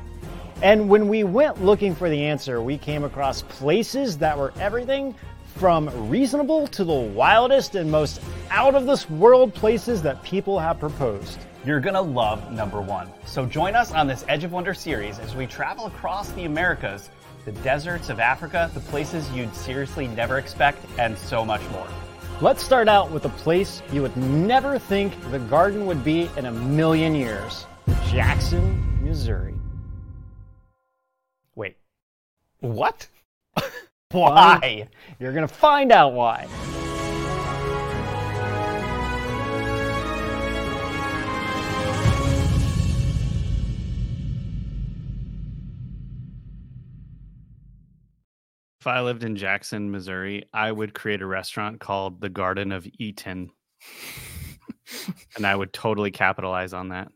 And when we went looking for the answer, we came across places that were everything from reasonable to the wildest and most out of this world places that people have proposed. You're gonna love number one. So join us on this Edge of Wonder series as we travel across the Americas, the deserts of Africa, the places you'd seriously never expect, and so much more. Let's start out with a place you would never think the garden would be in a million years Jackson, Missouri. Wait, what? Why? You're going to find out why. if I lived in Jackson, Missouri, I would create a restaurant called the Garden of Eaton. and I would totally capitalize on that.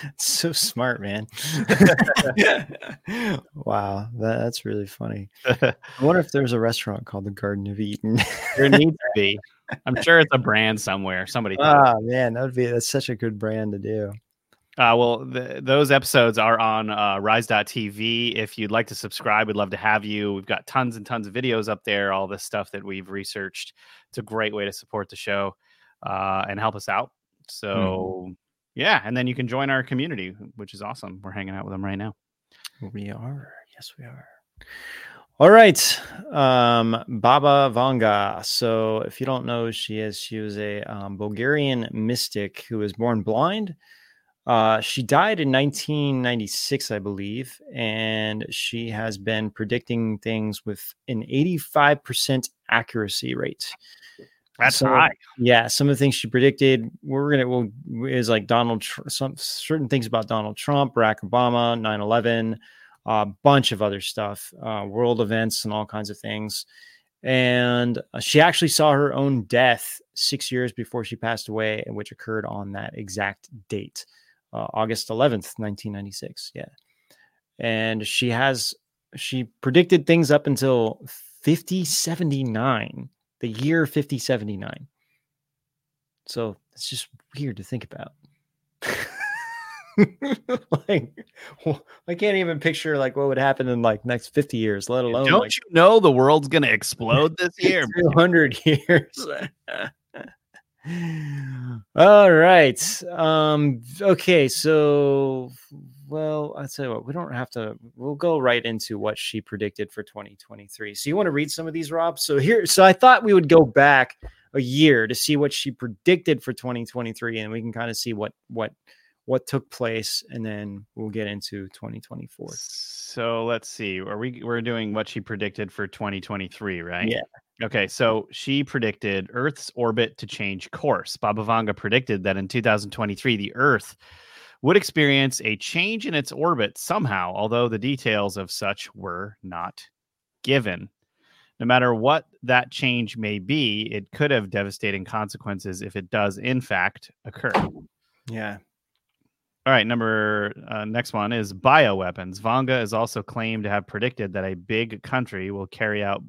So smart, man. wow, that, that's really funny. I wonder if there's a restaurant called the Garden of Eden. there needs to be. I'm sure it's a brand somewhere. Somebody Ah, man, that would be that's such a good brand to do. Uh, well, th those episodes are on uh, rise.tv. If you'd like to subscribe, we'd love to have you. We've got tons and tons of videos up there, all this stuff that we've researched. It's a great way to support the show uh, and help us out. So, yeah. And then you can join our community, which is awesome. We're hanging out with them right now. We are. Yes, we are. All right. Um, Baba Vanga. So, if you don't know she is, she was a um, Bulgarian mystic who was born blind. Uh, she died in 1996, I believe, and she has been predicting things with an 85% accuracy rate. That's So, high. Yeah, some of the things she predicted, we're gonna well is like Donald Tr- some certain things about Donald Trump, Barack Obama, 9/11, a bunch of other stuff, uh, world events, and all kinds of things. And uh, she actually saw her own death six years before she passed away, which occurred on that exact date, uh, August 11th, 1996. Yeah, and she has she predicted things up until 5079 the year 5079 so it's just weird to think about like, well, I can't even picture like what would happen in like next 50 years, let alone Don't like you know the world's gonna explode this year? 200 years. All right. Um, okay, so well, I'll tell you what, we don't have to we'll go right into what she predicted for 2023. So you want to read some of these, Rob? So here, so I thought we would go back a year to see what she predicted for 2023, and we can kind of see what what what took place, and then we'll get into 2024. So let's see. Are we we're doing what she predicted for 2023, right? Yeah. Okay, so she predicted Earth's orbit to change course. Baba Vanga predicted that in 2023 the Earth would experience a change in its orbit somehow, although the details of such were not given. No matter what that change may be, it could have devastating consequences if it does in fact occur. Yeah. All right, number uh, next one is bioweapons. Vanga is also claimed to have predicted that a big country will carry out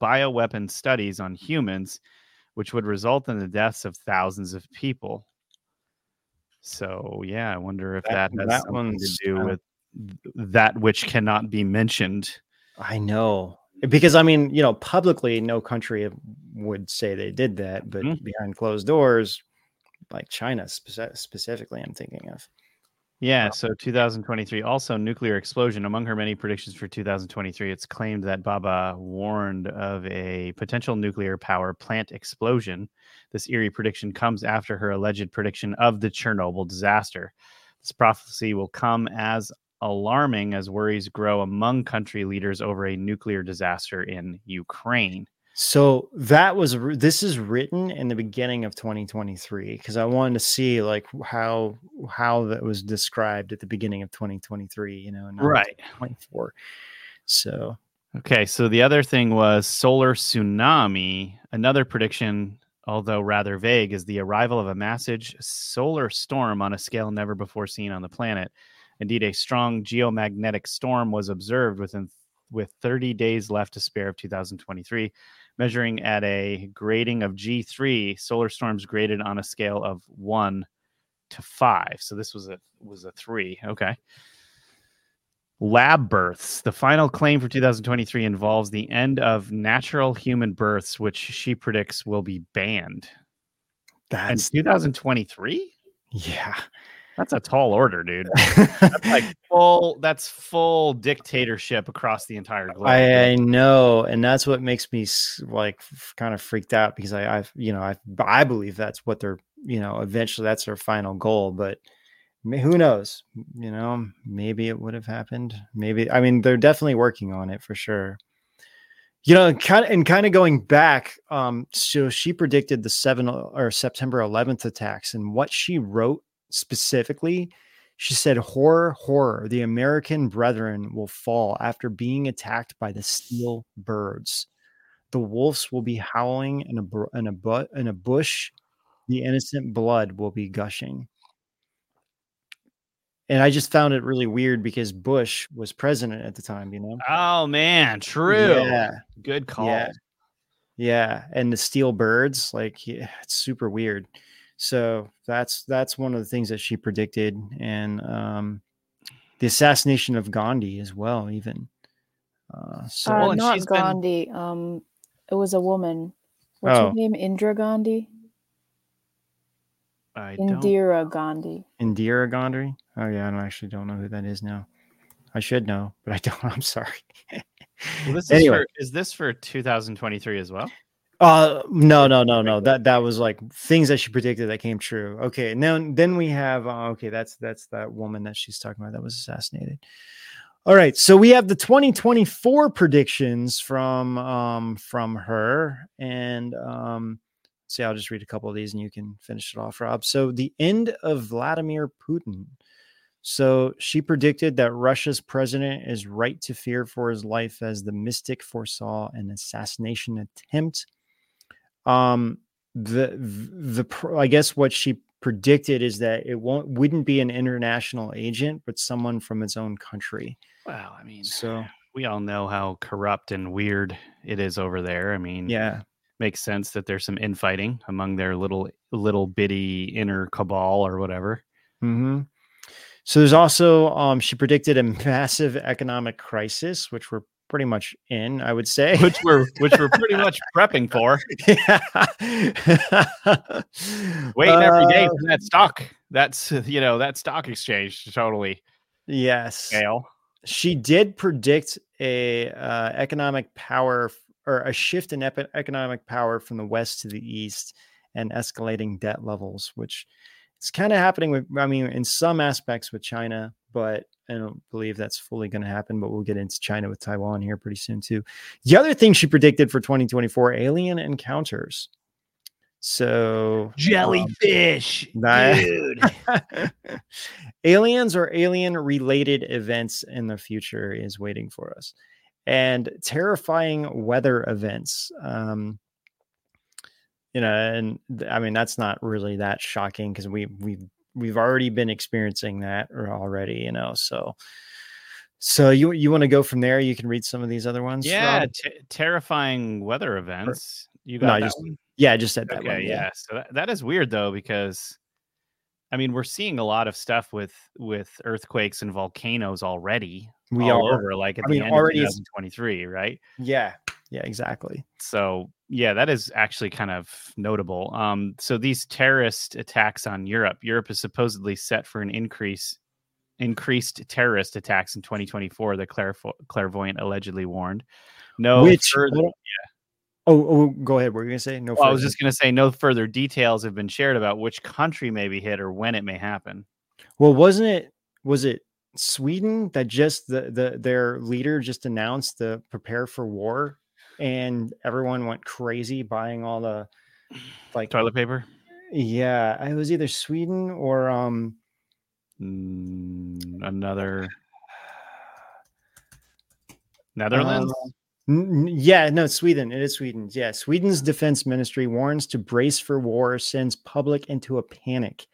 bioweapon studies on humans, which would result in the deaths of thousands of people. So yeah, I wonder if That- that, has that something to do kinda- with that which cannot be mentioned. I know because I mean, you know, publicly, no country would say they did that, but Mhm. behind closed doors, like China spec- specifically, I'm thinking of. Yeah, so 2023 also nuclear explosion among her many predictions for 2023 it's claimed that Baba warned of a potential nuclear power plant explosion. This eerie prediction comes after her alleged prediction of the Chernobyl disaster. This prophecy will come as alarming as worries grow among country leaders over a nuclear disaster in Ukraine. So that was this is written in the beginning of 2023 because I wanted to see like how how that was described at the beginning of 2023, you know, Right. 24. So Okay, so the other thing was solar tsunami. Another prediction, although rather vague, is the arrival of a massive solar storm on a scale never before seen on the planet. Indeed, a strong geomagnetic storm was observed within with 30 days left to spare of 2023, measuring at a grading of G3. Solar storms graded on a scale of one to five. So this was a was a three. Okay. Lab births. The final claim for 2023 involves the end of natural human births, which she predicts will be banned. And that's 2023? yeah. That's a tall order, dude. That's like full. That's full dictatorship across the entire globe. I, I know, and that's what makes me like kind of freaked out because I, I've you know I I believe that's what they're you know eventually that's their final goal, but who knows? You know, maybe it would have happened. Maybe I mean they're definitely working on it for sure. You know, kind of and kind of going back. Um, so she predicted the seven or September 11th attacks, and what she wrote specifically she said, Horror, horror, the American brethren will fall after being attacked by the steel birds. The wolves will be howling in a, in a, in a bush. The innocent blood will be gushing. And I just found it really weird because Bush was president at the time, you know? Oh man, true. Yeah. Good call. Yeah. Yeah. And the steel birds, like, yeah, it's super weird. So that's that's one of the things that she predicted, and um, the assassination of Gandhi as well, even. Uh, so Uh, Well, not she's been- Gandhi. Um, it was a woman. What's Oh. her name? Indira Gandhi. I don't. Indira Gandhi. Indira Gandhi. Oh yeah, I don't- actually don't know who that is now. I should know, but I don't. I'm sorry. Well, this is, anyway, for, is this for 2023 as well? Uh, no, no, no, no. That that was like things that she predicted that came true. Okay, then then we have uh, okay, that's that's that woman that she's talking about that was assassinated. All right, so we have the 2024 predictions from um from her, and um, see, I'll just read a couple of these, and you can finish it off, Rob. So the end of Vladimir Putin. So she predicted that Russia's president is right to fear for his life as the mystic foresaw an assassination attempt. Um, the the I guess what she predicted is that it won't wouldn't be an international agent, but someone from its own country. Well, I mean, So we all know how corrupt and weird it is over there. I mean, yeah, makes sense that there's some infighting among their little little bitty inner cabal or whatever. hmm So there's also um, she predicted a massive economic crisis, which we're pretty much in, I would say. which we're which we're pretty much prepping for. Waiting every day Uh, for that stock. That's you know that stock exchange to totally yes. fail. she did predict a uh, economic power or a shift in epi- economic power from the west to the east and escalating debt levels which it's kind of happening with i mean in some aspects with china but i don't believe that's fully going to happen but we'll get into china with taiwan here pretty soon too the other thing she predicted for 2024 alien encounters so Jellyfish, Nah. dude. aliens or alien related events in the future is waiting for us and terrifying weather events um you know and i mean that's not really that shocking because we we've we've already been experiencing that already you know so so you you want to go from there you can read some of these other ones yeah, t- terrifying weather events. You got No, that just- one? yeah i just said that Okay, one yeah. yeah So that, that is weird though because I mean we're seeing a lot of stuff with with earthquakes and volcanoes already. we all are over like at I the mean, end already of 2023, right? yeah yeah exactly So yeah, that is actually kind of notable. Um, so these terrorist attacks on Europe, Europe is supposedly set for an increase increased terrorist attacks in 2024. The clairvo- clairvoyant allegedly warned. No which further. on. oh, oh go ahead what were you gonna say no Well, I was just going to say no further details have been shared about which country may be hit or when it may happen. Well, wasn't it? Was it Sweden that just the the their leader just announced the prepare for war, and everyone went crazy buying all the like Toilet paper. yeah, it was either Sweden or um Mm, another Netherlands. uh, n- n- yeah, no, Sweden. It is Sweden. Yeah, Sweden's defense ministry warns to brace for war, sends public into a panic.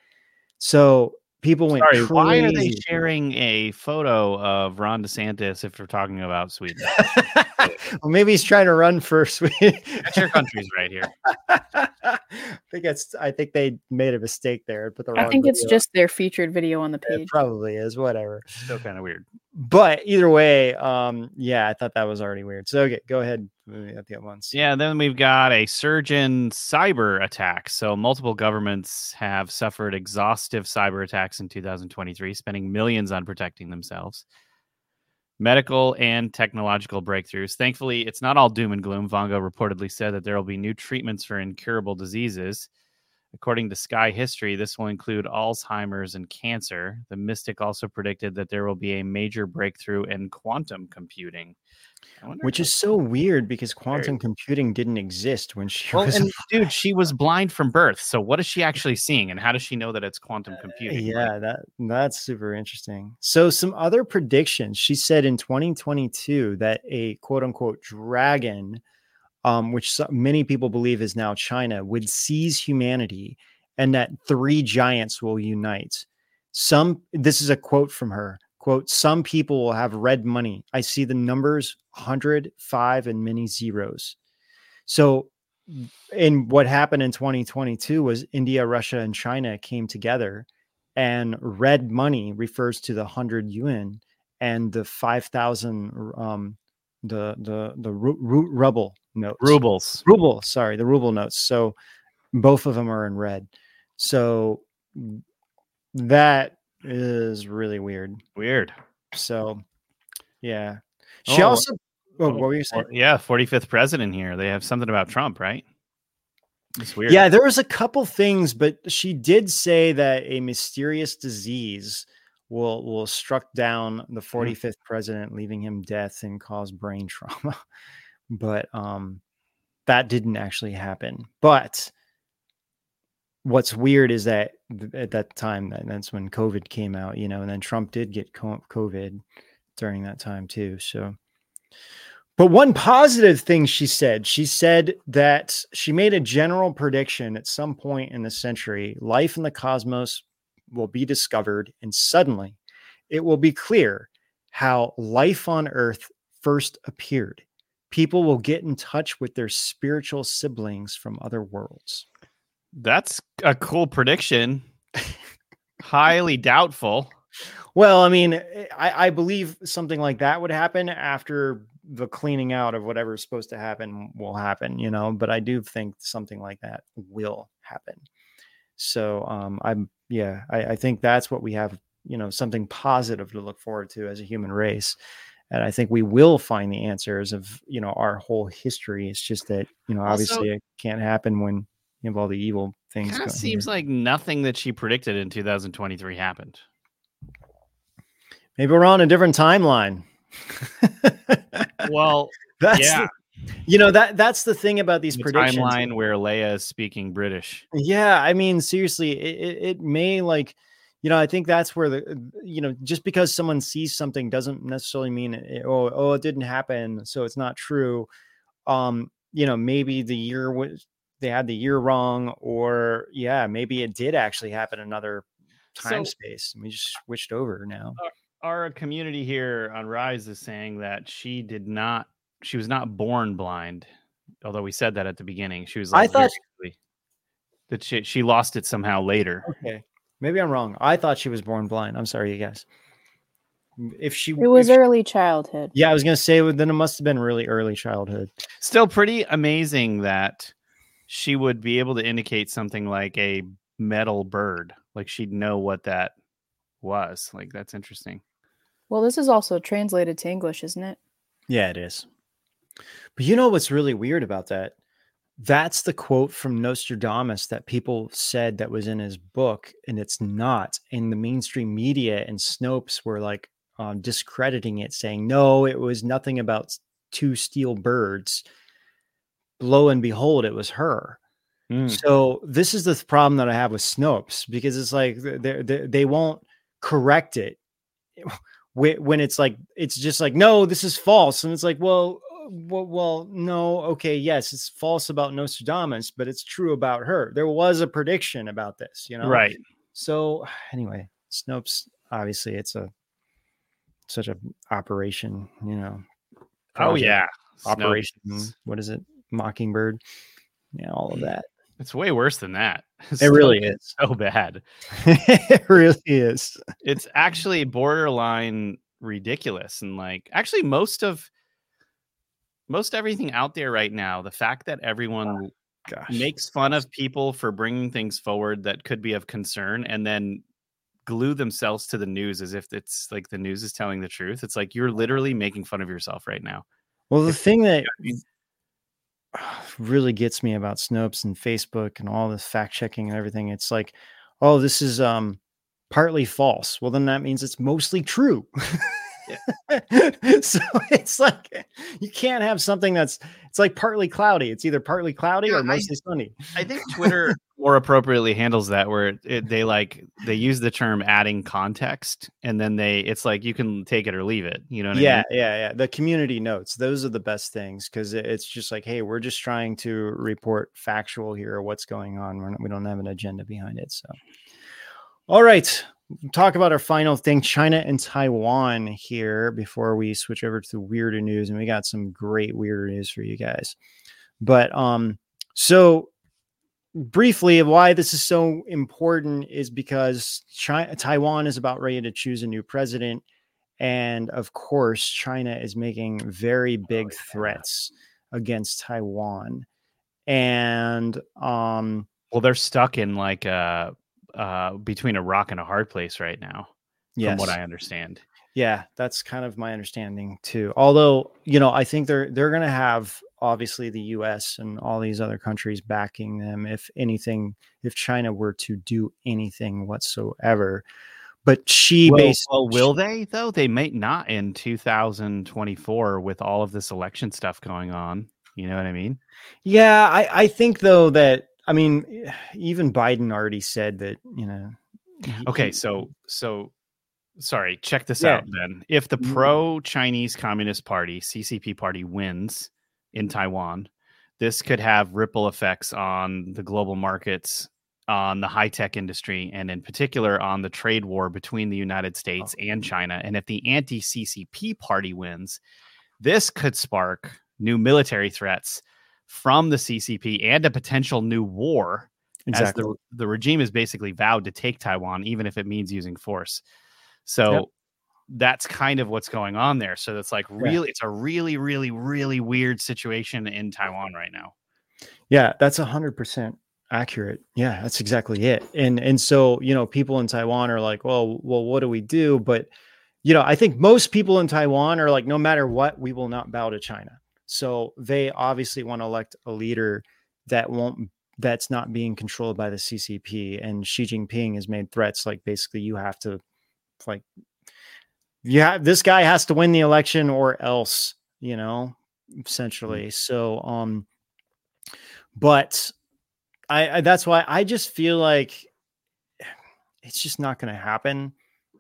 So people went Sorry, crazy. why are they sharing a photo of Ron DeSantis if we're talking about Sweden? well, maybe he's trying to run for Sweden. That's your country's right here. I think it's. I think they made a mistake there. Put the I wrong think it's video. just their featured video on the It page. probably is. Whatever. Still kind of weird. But either way, um, yeah, I thought that was already weird. So okay, go ahead at the other ones. Yeah, then we've got a surge in cyber attacks. So multiple governments have suffered exhaustive cyber attacks in 2023, spending millions on protecting themselves. Medical and technological breakthroughs. Thankfully, it's not all doom and gloom. Vanga reportedly said that there will be new treatments for incurable diseases. According to Sky History, this will include Alzheimer's and cancer. The Mystic also predicted that there will be a major breakthrough in quantum computing. Which is so weird because quantum computing didn't exist when she well, was. and dude, she was blind from birth. So what is she actually seeing, and how does she know that it's quantum computing? Like, yeah, that that's super interesting. So some other predictions. She said in 2022 that a quote unquote dragon, um, which many people believe is now China, would seize humanity, and that three giants will unite. Some this is a quote from her. Quote, some people will have red money. I see the numbers 100, 5, and many zeros. So and what happened in 2022 was India, Russia, and China came together, and red money refers to the 100 yuan and the 5,000 um the the the ru- ru- ruble notes. rubles. ruble, sorry, the ruble notes. So both of them are in red. So that is really weird. Weird. So yeah. She Oh, also oh, what were you saying? Yeah, 45th president here. They have something about Trump, right? It's weird. Yeah, there was a couple things, but she did say that a mysterious disease will will struck down Hmm. the 45th president, leaving him death and cause brain trauma. But um that didn't actually happen. But what's weird is that at that time, that's when COVID came out, you know, and then Trump did get COVID during that time too. So, but one positive thing she said, she said that she made a general prediction at some point in the century, life in the cosmos will be discovered, and suddenly it will be clear how life on Earth first appeared. People will get in touch with their spiritual siblings from other worlds. That's a cool prediction. Highly doubtful. Well, I mean, eh, I, I believe something like that would happen after the cleaning out of whatever's supposed to happen will happen, you know. But I do think something like that will happen. So um, I'm yeah, I, I think that's what we have, you know, something positive to look forward to as a human race. And I think we will find the answers of you know our whole history. It's just that you know obviously Also- it can't happen when you have all the evil things. Kind of seems here. like nothing that she predicted in 2023 happened. maybe we're on a different timeline. Well, that's yeah, the- you know that that's the thing about these the predictions. timeline where Leia is speaking British. Yeah, I mean, seriously, it, it, it may like, you know, I think that's where the, you know, just because someone sees something doesn't necessarily mean, it, oh, oh, it didn't happen, so it's not true. Um, you know, maybe the year was they had the year wrong, or yeah, maybe it did actually happen another time So- space. and We just switched over now. Our community here on Rise is saying that she did not, she was not born blind, although we said that at the beginning. She was. I thought- that she she lost it somehow later. Okay, maybe I'm wrong. I thought she was born blind. I'm sorry, you guys. If she, It was if she- early childhood. yeah, I was gonna say, then it must have been really early childhood. Still pretty amazing that she would be able to indicate something like a metal bird, like she'd know what that was. Like that's interesting. Well, this is also translated to English, isn't it? Yeah, it is. But you know what's really weird about that? That's the quote from Nostradamus that people said that was in his book, and it's not. And the mainstream media and Snopes were like um, discrediting it, saying, no, it was nothing about two steel birds. Lo and behold, it was her. Hmm. So this is the problem that I have with Snopes because it's like they they won't correct it when it's like it's just like no, this is false, and it's like well, well, well, no, okay, yes, it's false about Nostradamus, but it's true about her. There was a prediction about this, you know, Right. So anyway, Snopes obviously it's a such a operation, you know. Oh yeah. operation. Snopes. What is it? Mockingbird. Yeah, all of that. It's way worse than that. It really is. so bad. it really is. It's actually borderline ridiculous and like actually most of most everything out there right now, the fact that everyone Gosh. makes fun of people for bringing things forward that could be of concern and then glue themselves to the news as if it's like the news is telling the truth. It's like you're literally making fun of yourself right now. Well, the If- thing that I mean- really gets me about Snopes and Facebook and all this fact checking and everything, it's like, oh, this is um partly false. Well, then that means it's mostly true. so it's like you can't have something that's it's like partly cloudy. It's either partly cloudy Yeah, or I- mostly sunny. I think Twitter more appropriately handles that where it, they like they use the term adding context and then they it's like you can take it or leave it. You know what I yeah, mean? yeah, yeah. The community notes, those are the best things because it's just like, hey, we're just trying to report factual here, what's going on. We're not, we don't have an agenda behind it. So, all right, talk about our final thing China and Taiwan here before we switch over to the weirder news. And we got some great weirder news for you guys. But, um, so briefly why this is so important is because China, Taiwan is about ready to choose a new president and of course china is making very big threats against taiwan and um Well, they're stuck in like uh uh between a rock and a hard place right now, yes from what I understand. yeah that's kind of my understanding too although you know i think they're they're going to have obviously the us and all these other countries backing them if anything if china were to do anything whatsoever but she Well, basically well, will they though? They might not in 2024 with all of this election stuff going on. You know what I mean? Yeah, I, I think though that I mean even Biden already said that you know. Okay, so so sorry, check this Yeah. out then. If the Mm. pro Chinese Communist Party, CCP party wins in Taiwan, this could have ripple effects on the global markets, on the high-tech industry, and in particular on the trade war between the United States and China. And if the anti-CCP party wins, this could spark new military threats from the CCP and a potential new war exactly. as the, the regime is basically vowed to take Taiwan, even if it means using force. So that's kind of what's going on there. So it's like really, it's a really, really, really weird situation in Taiwan right now. Yeah, that's a hundred percent accurate. Yeah, that's exactly it. And and so you know, people in Taiwan are like, well, well, what do we do? But you know, I think most people in Taiwan are like, no matter what, we will not bow to China. So they obviously want to elect a leader that won't that's not being controlled by the CCP. And Xi Jinping has made threats like basically you have to like yeah, this guy has to win the election or else, you know, essentially. So um but I, I that's why I just feel like it's just not going to happen.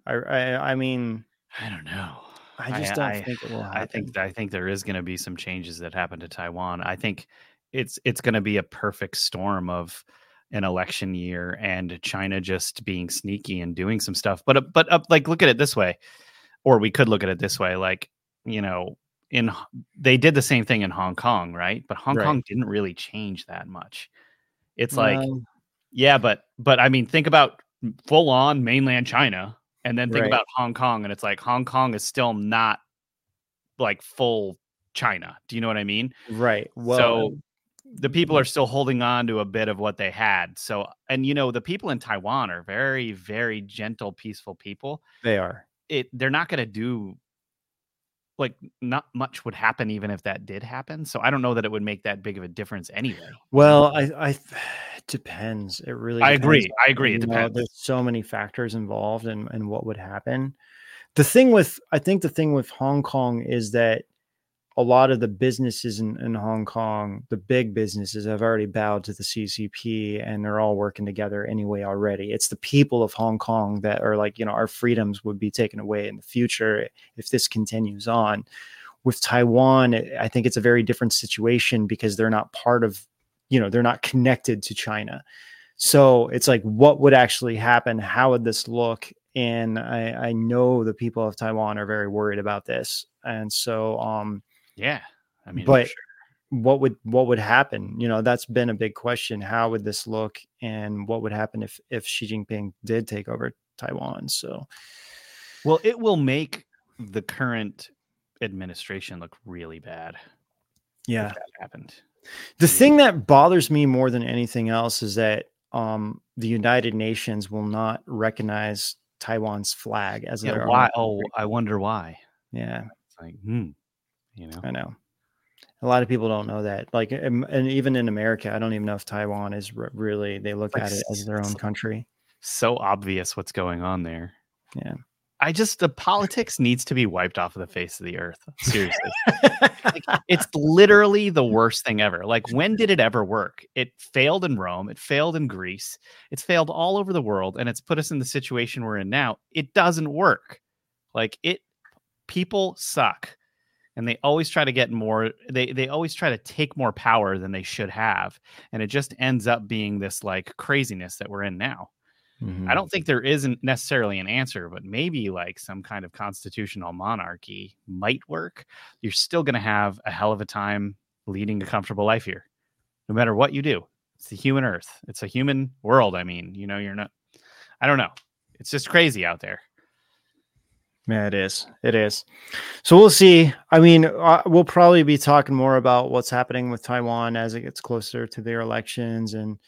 I, I I mean I don't know. I just don't think it will happen. I think I think there is going to be some changes that happen to Taiwan. I think it's it's going to be a perfect storm of an election year and China just being sneaky and doing some stuff. But uh, but uh, like look at it this way, or we could look at it this way. Like you know, in they did the same thing in Hong Kong, right? But Hong Right. Kong didn't really change that much. It's like Well, yeah, but but I mean, think about full on mainland China, and then think Right. about Hong Kong, and it's like Hong Kong is still not like full China. Do you know what I mean? right. Well, so the people mm-hmm. are still holding on to a bit of what they had. So, and you know, the people in Taiwan are very, very gentle, peaceful people. they are. It they're not going to do like not much would happen even if that did happen. So I don't know that it would make that big of a difference anyway. Well, I I depends. It really I depends. agree. I agree. It You know, depends. there's so many factors involved in, in what would happen. The thing with I think the thing with Hong Kong is that a lot of the businesses in, in Hong Kong, the big businesses have already bowed to the CCP and they're all working together anyway already. It's the people of Hong Kong that are like, you know, our freedoms would be taken away in the future if this continues on. With Taiwan, I think it's a very different situation because they're not part of, you know, they're not connected to China. So it's like, what would actually happen? How would this look? And I, I know the people of Taiwan are very worried about this. And so, um, Yeah. I mean, but sure. what would what would happen? You know, that's been a big question. How would this look, and what would happen if if Xi Jinping did take over Taiwan? So well, it will make the current administration look really bad. Yeah, that happened. the thing that bothers me more than anything else is that um, the United Nations will not recognize Taiwan's flag as Yeah, their why? Oh. I wonder why. yeah, It's like, hmm, you know. I know. A lot of people don't know that. Like, and even in America, I don't even know if Taiwan is re- really. They look Like at it as their own country. so obvious what's going on there. Yeah. I just the politics needs to be wiped off of the face of the earth. Seriously. like, it's literally the worst thing ever. Like when did it ever work? It failed in Rome, it failed in Greece, it's failed all over the world and it's put us in the situation we're in now. It doesn't work. Like it people suck. And they always try to get more they they always try to take more power than they should have and it just ends up being this like craziness that we're in now. Mhm. I don't think there isn't necessarily an answer, but maybe like some kind of constitutional monarchy might work. You're still going to have a hell of a time leading a comfortable life here, no matter what you do. It's the human earth, it's a human world. I mean, you know, you're not, I don't know. It's just crazy out there. Yeah, it is. It is. So we'll see. I mean, uh, we'll probably be talking more about what's happening with Taiwan as it gets closer to their elections and,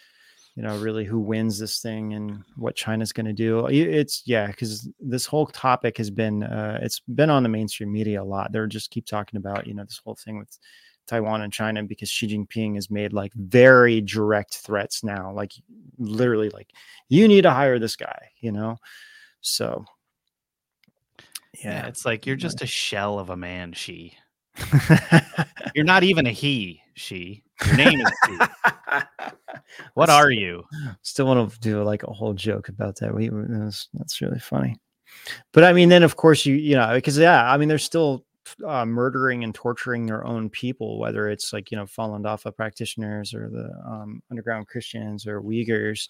you know, really who wins this thing and what China's going to do. It's, yeah, because this whole topic has been, uh, it's been on the mainstream media a lot. They're just keep talking about, you know, this whole thing with Taiwan and China because Xi Jinping has made like very direct threats now, like literally, like, you need to hire this guy, you know? So, Yeah, yeah. it's like you're just a shell of a man, she. You're not even a he, she. Your name is she. What are you? Still want to do like a whole joke about that. We that's, that's really funny. But I mean, then of course you you know because yeah, I mean they're still uh, murdering and torturing their own people, whether it's like you know Falun Dafa practitioners or the um, underground Christians or Uyghurs.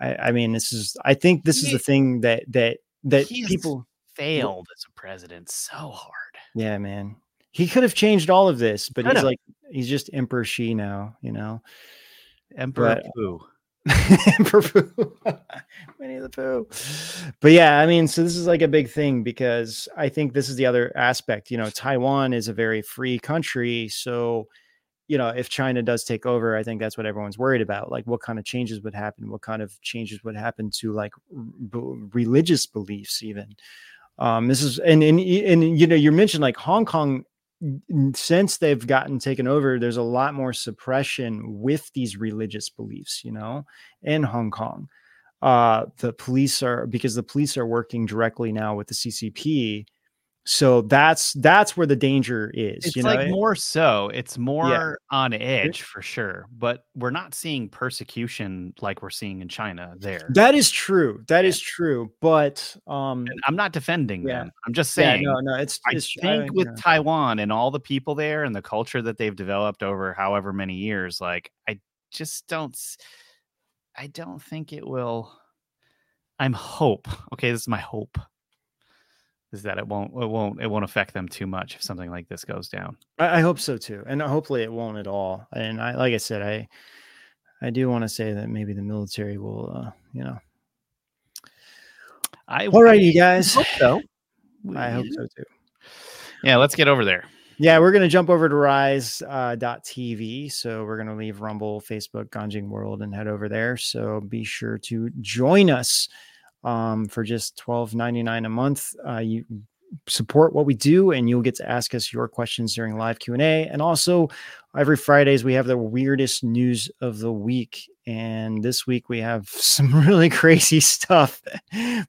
I, I mean, this is I think this is the thing that that that people. failed as a president so hard. Yeah, man. He could have changed all of this, but he's like he's just Emperor Xi now, you know. Emperor But- Pooh. Winnie the Pooh. But yeah, I mean, so this is like a big thing because I think this is the other aspect. You know, Taiwan is a very free country, so you know, if China does take over, I think that's what everyone's worried about. Like, what kind of changes would happen? What kind of changes would happen to like r- religious beliefs, even? Um, this is and and and you know, you mentioned like Hong Kong since they've gotten taken over, there's a lot more suppression with these religious beliefs, you know, in Hong Kong. Uh, the police are because the police are working directly now with the CCP. So that's that's where the danger is. It's you know? like more so. It's more on edge for sure, but we're not seeing persecution like we're seeing in China there. that is true. That is true. But um, And I'm not defending Yeah. them. I'm just yeah, saying. no, no, it's, I it's think with yeah. Taiwan and all the people there and the culture that they've developed over however many years, like I just don't, I don't think it will. I'm hope. Okay, this is my hope. Is that it won't, it won't, it won't affect them too much if something like this goes down. I, I hope so too, and hopefully it won't at all. And I, like I said, I, I do want to say that maybe the military will, uh, you know. I All right, you guys. hope so. I hope so too. Yeah, let's get over there. Yeah, we're gonna jump over to Rise uh, TV. So we're gonna leave Rumble, Facebook, Ganjing World, and head over there. So be sure to join us um, for just twelve ninety nine a month. Uh, you support what we do, and you'll get to ask us your questions during live Q and A. And also, every Fridays we have the weirdest news of the week. And this week we have some really crazy stuff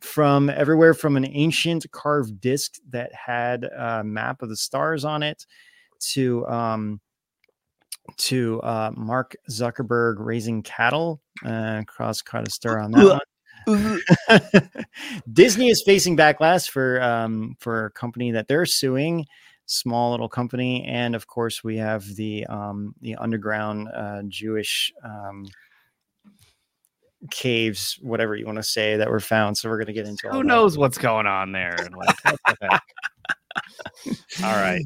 from everywhere from an ancient carved disc that had a map of the stars on it to um to uh Mark Zuckerberg raising cattle uh cross caught a stir on that one. Disney is facing backlash for um for a company that they're suing small little company and of course we have the um the underground uh Jewish um caves whatever you want to say that were found so we're going to get into all Who that. knows what's going on there? Like, what the heck? All right.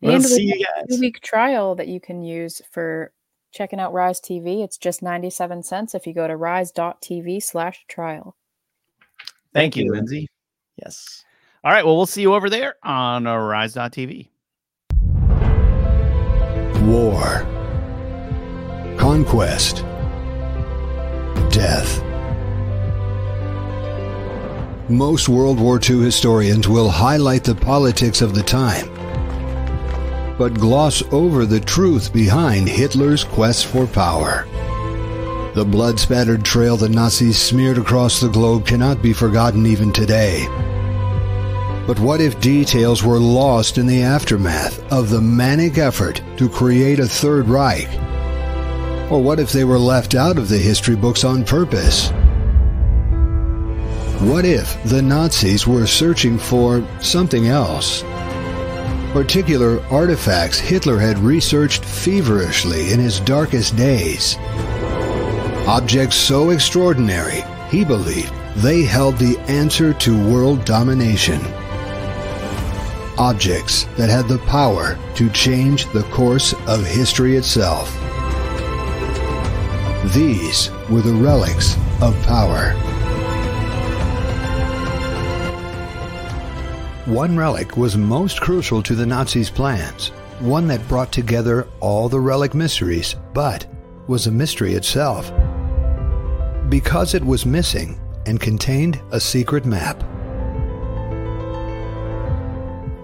We'll and see we you have a guys. two-week trial that you can use for checking out Rise TV. It's just 97 cents if you go to rise.tv slash trial. Thank you, Lindsay. Yes. All right. Well, we'll see you over there on uh, Rise.tv. war, conquest, death. Most World War II historians will highlight the politics of the time, but gloss over the truth behind Hitler's quest for power. The blood spattered trail the Nazis smeared across the globe cannot be forgotten even today. But what if details were lost in the aftermath of the manic effort to create a Third Reich? Or what if they were left out of the history books on purpose? What if the Nazis were searching for something else? Particular artifacts Hitler had researched feverishly in his darkest days. Objects so extraordinary, he believed they held the answer to world domination objects that had the power to change the course of history itself. These were the relics of power. One relic was most crucial to the Nazis' plans, one that brought together all the relic mysteries, but was a mystery itself. Because it was missing and contained a secret map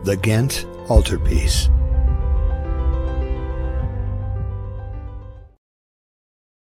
the Ghent altarpiece.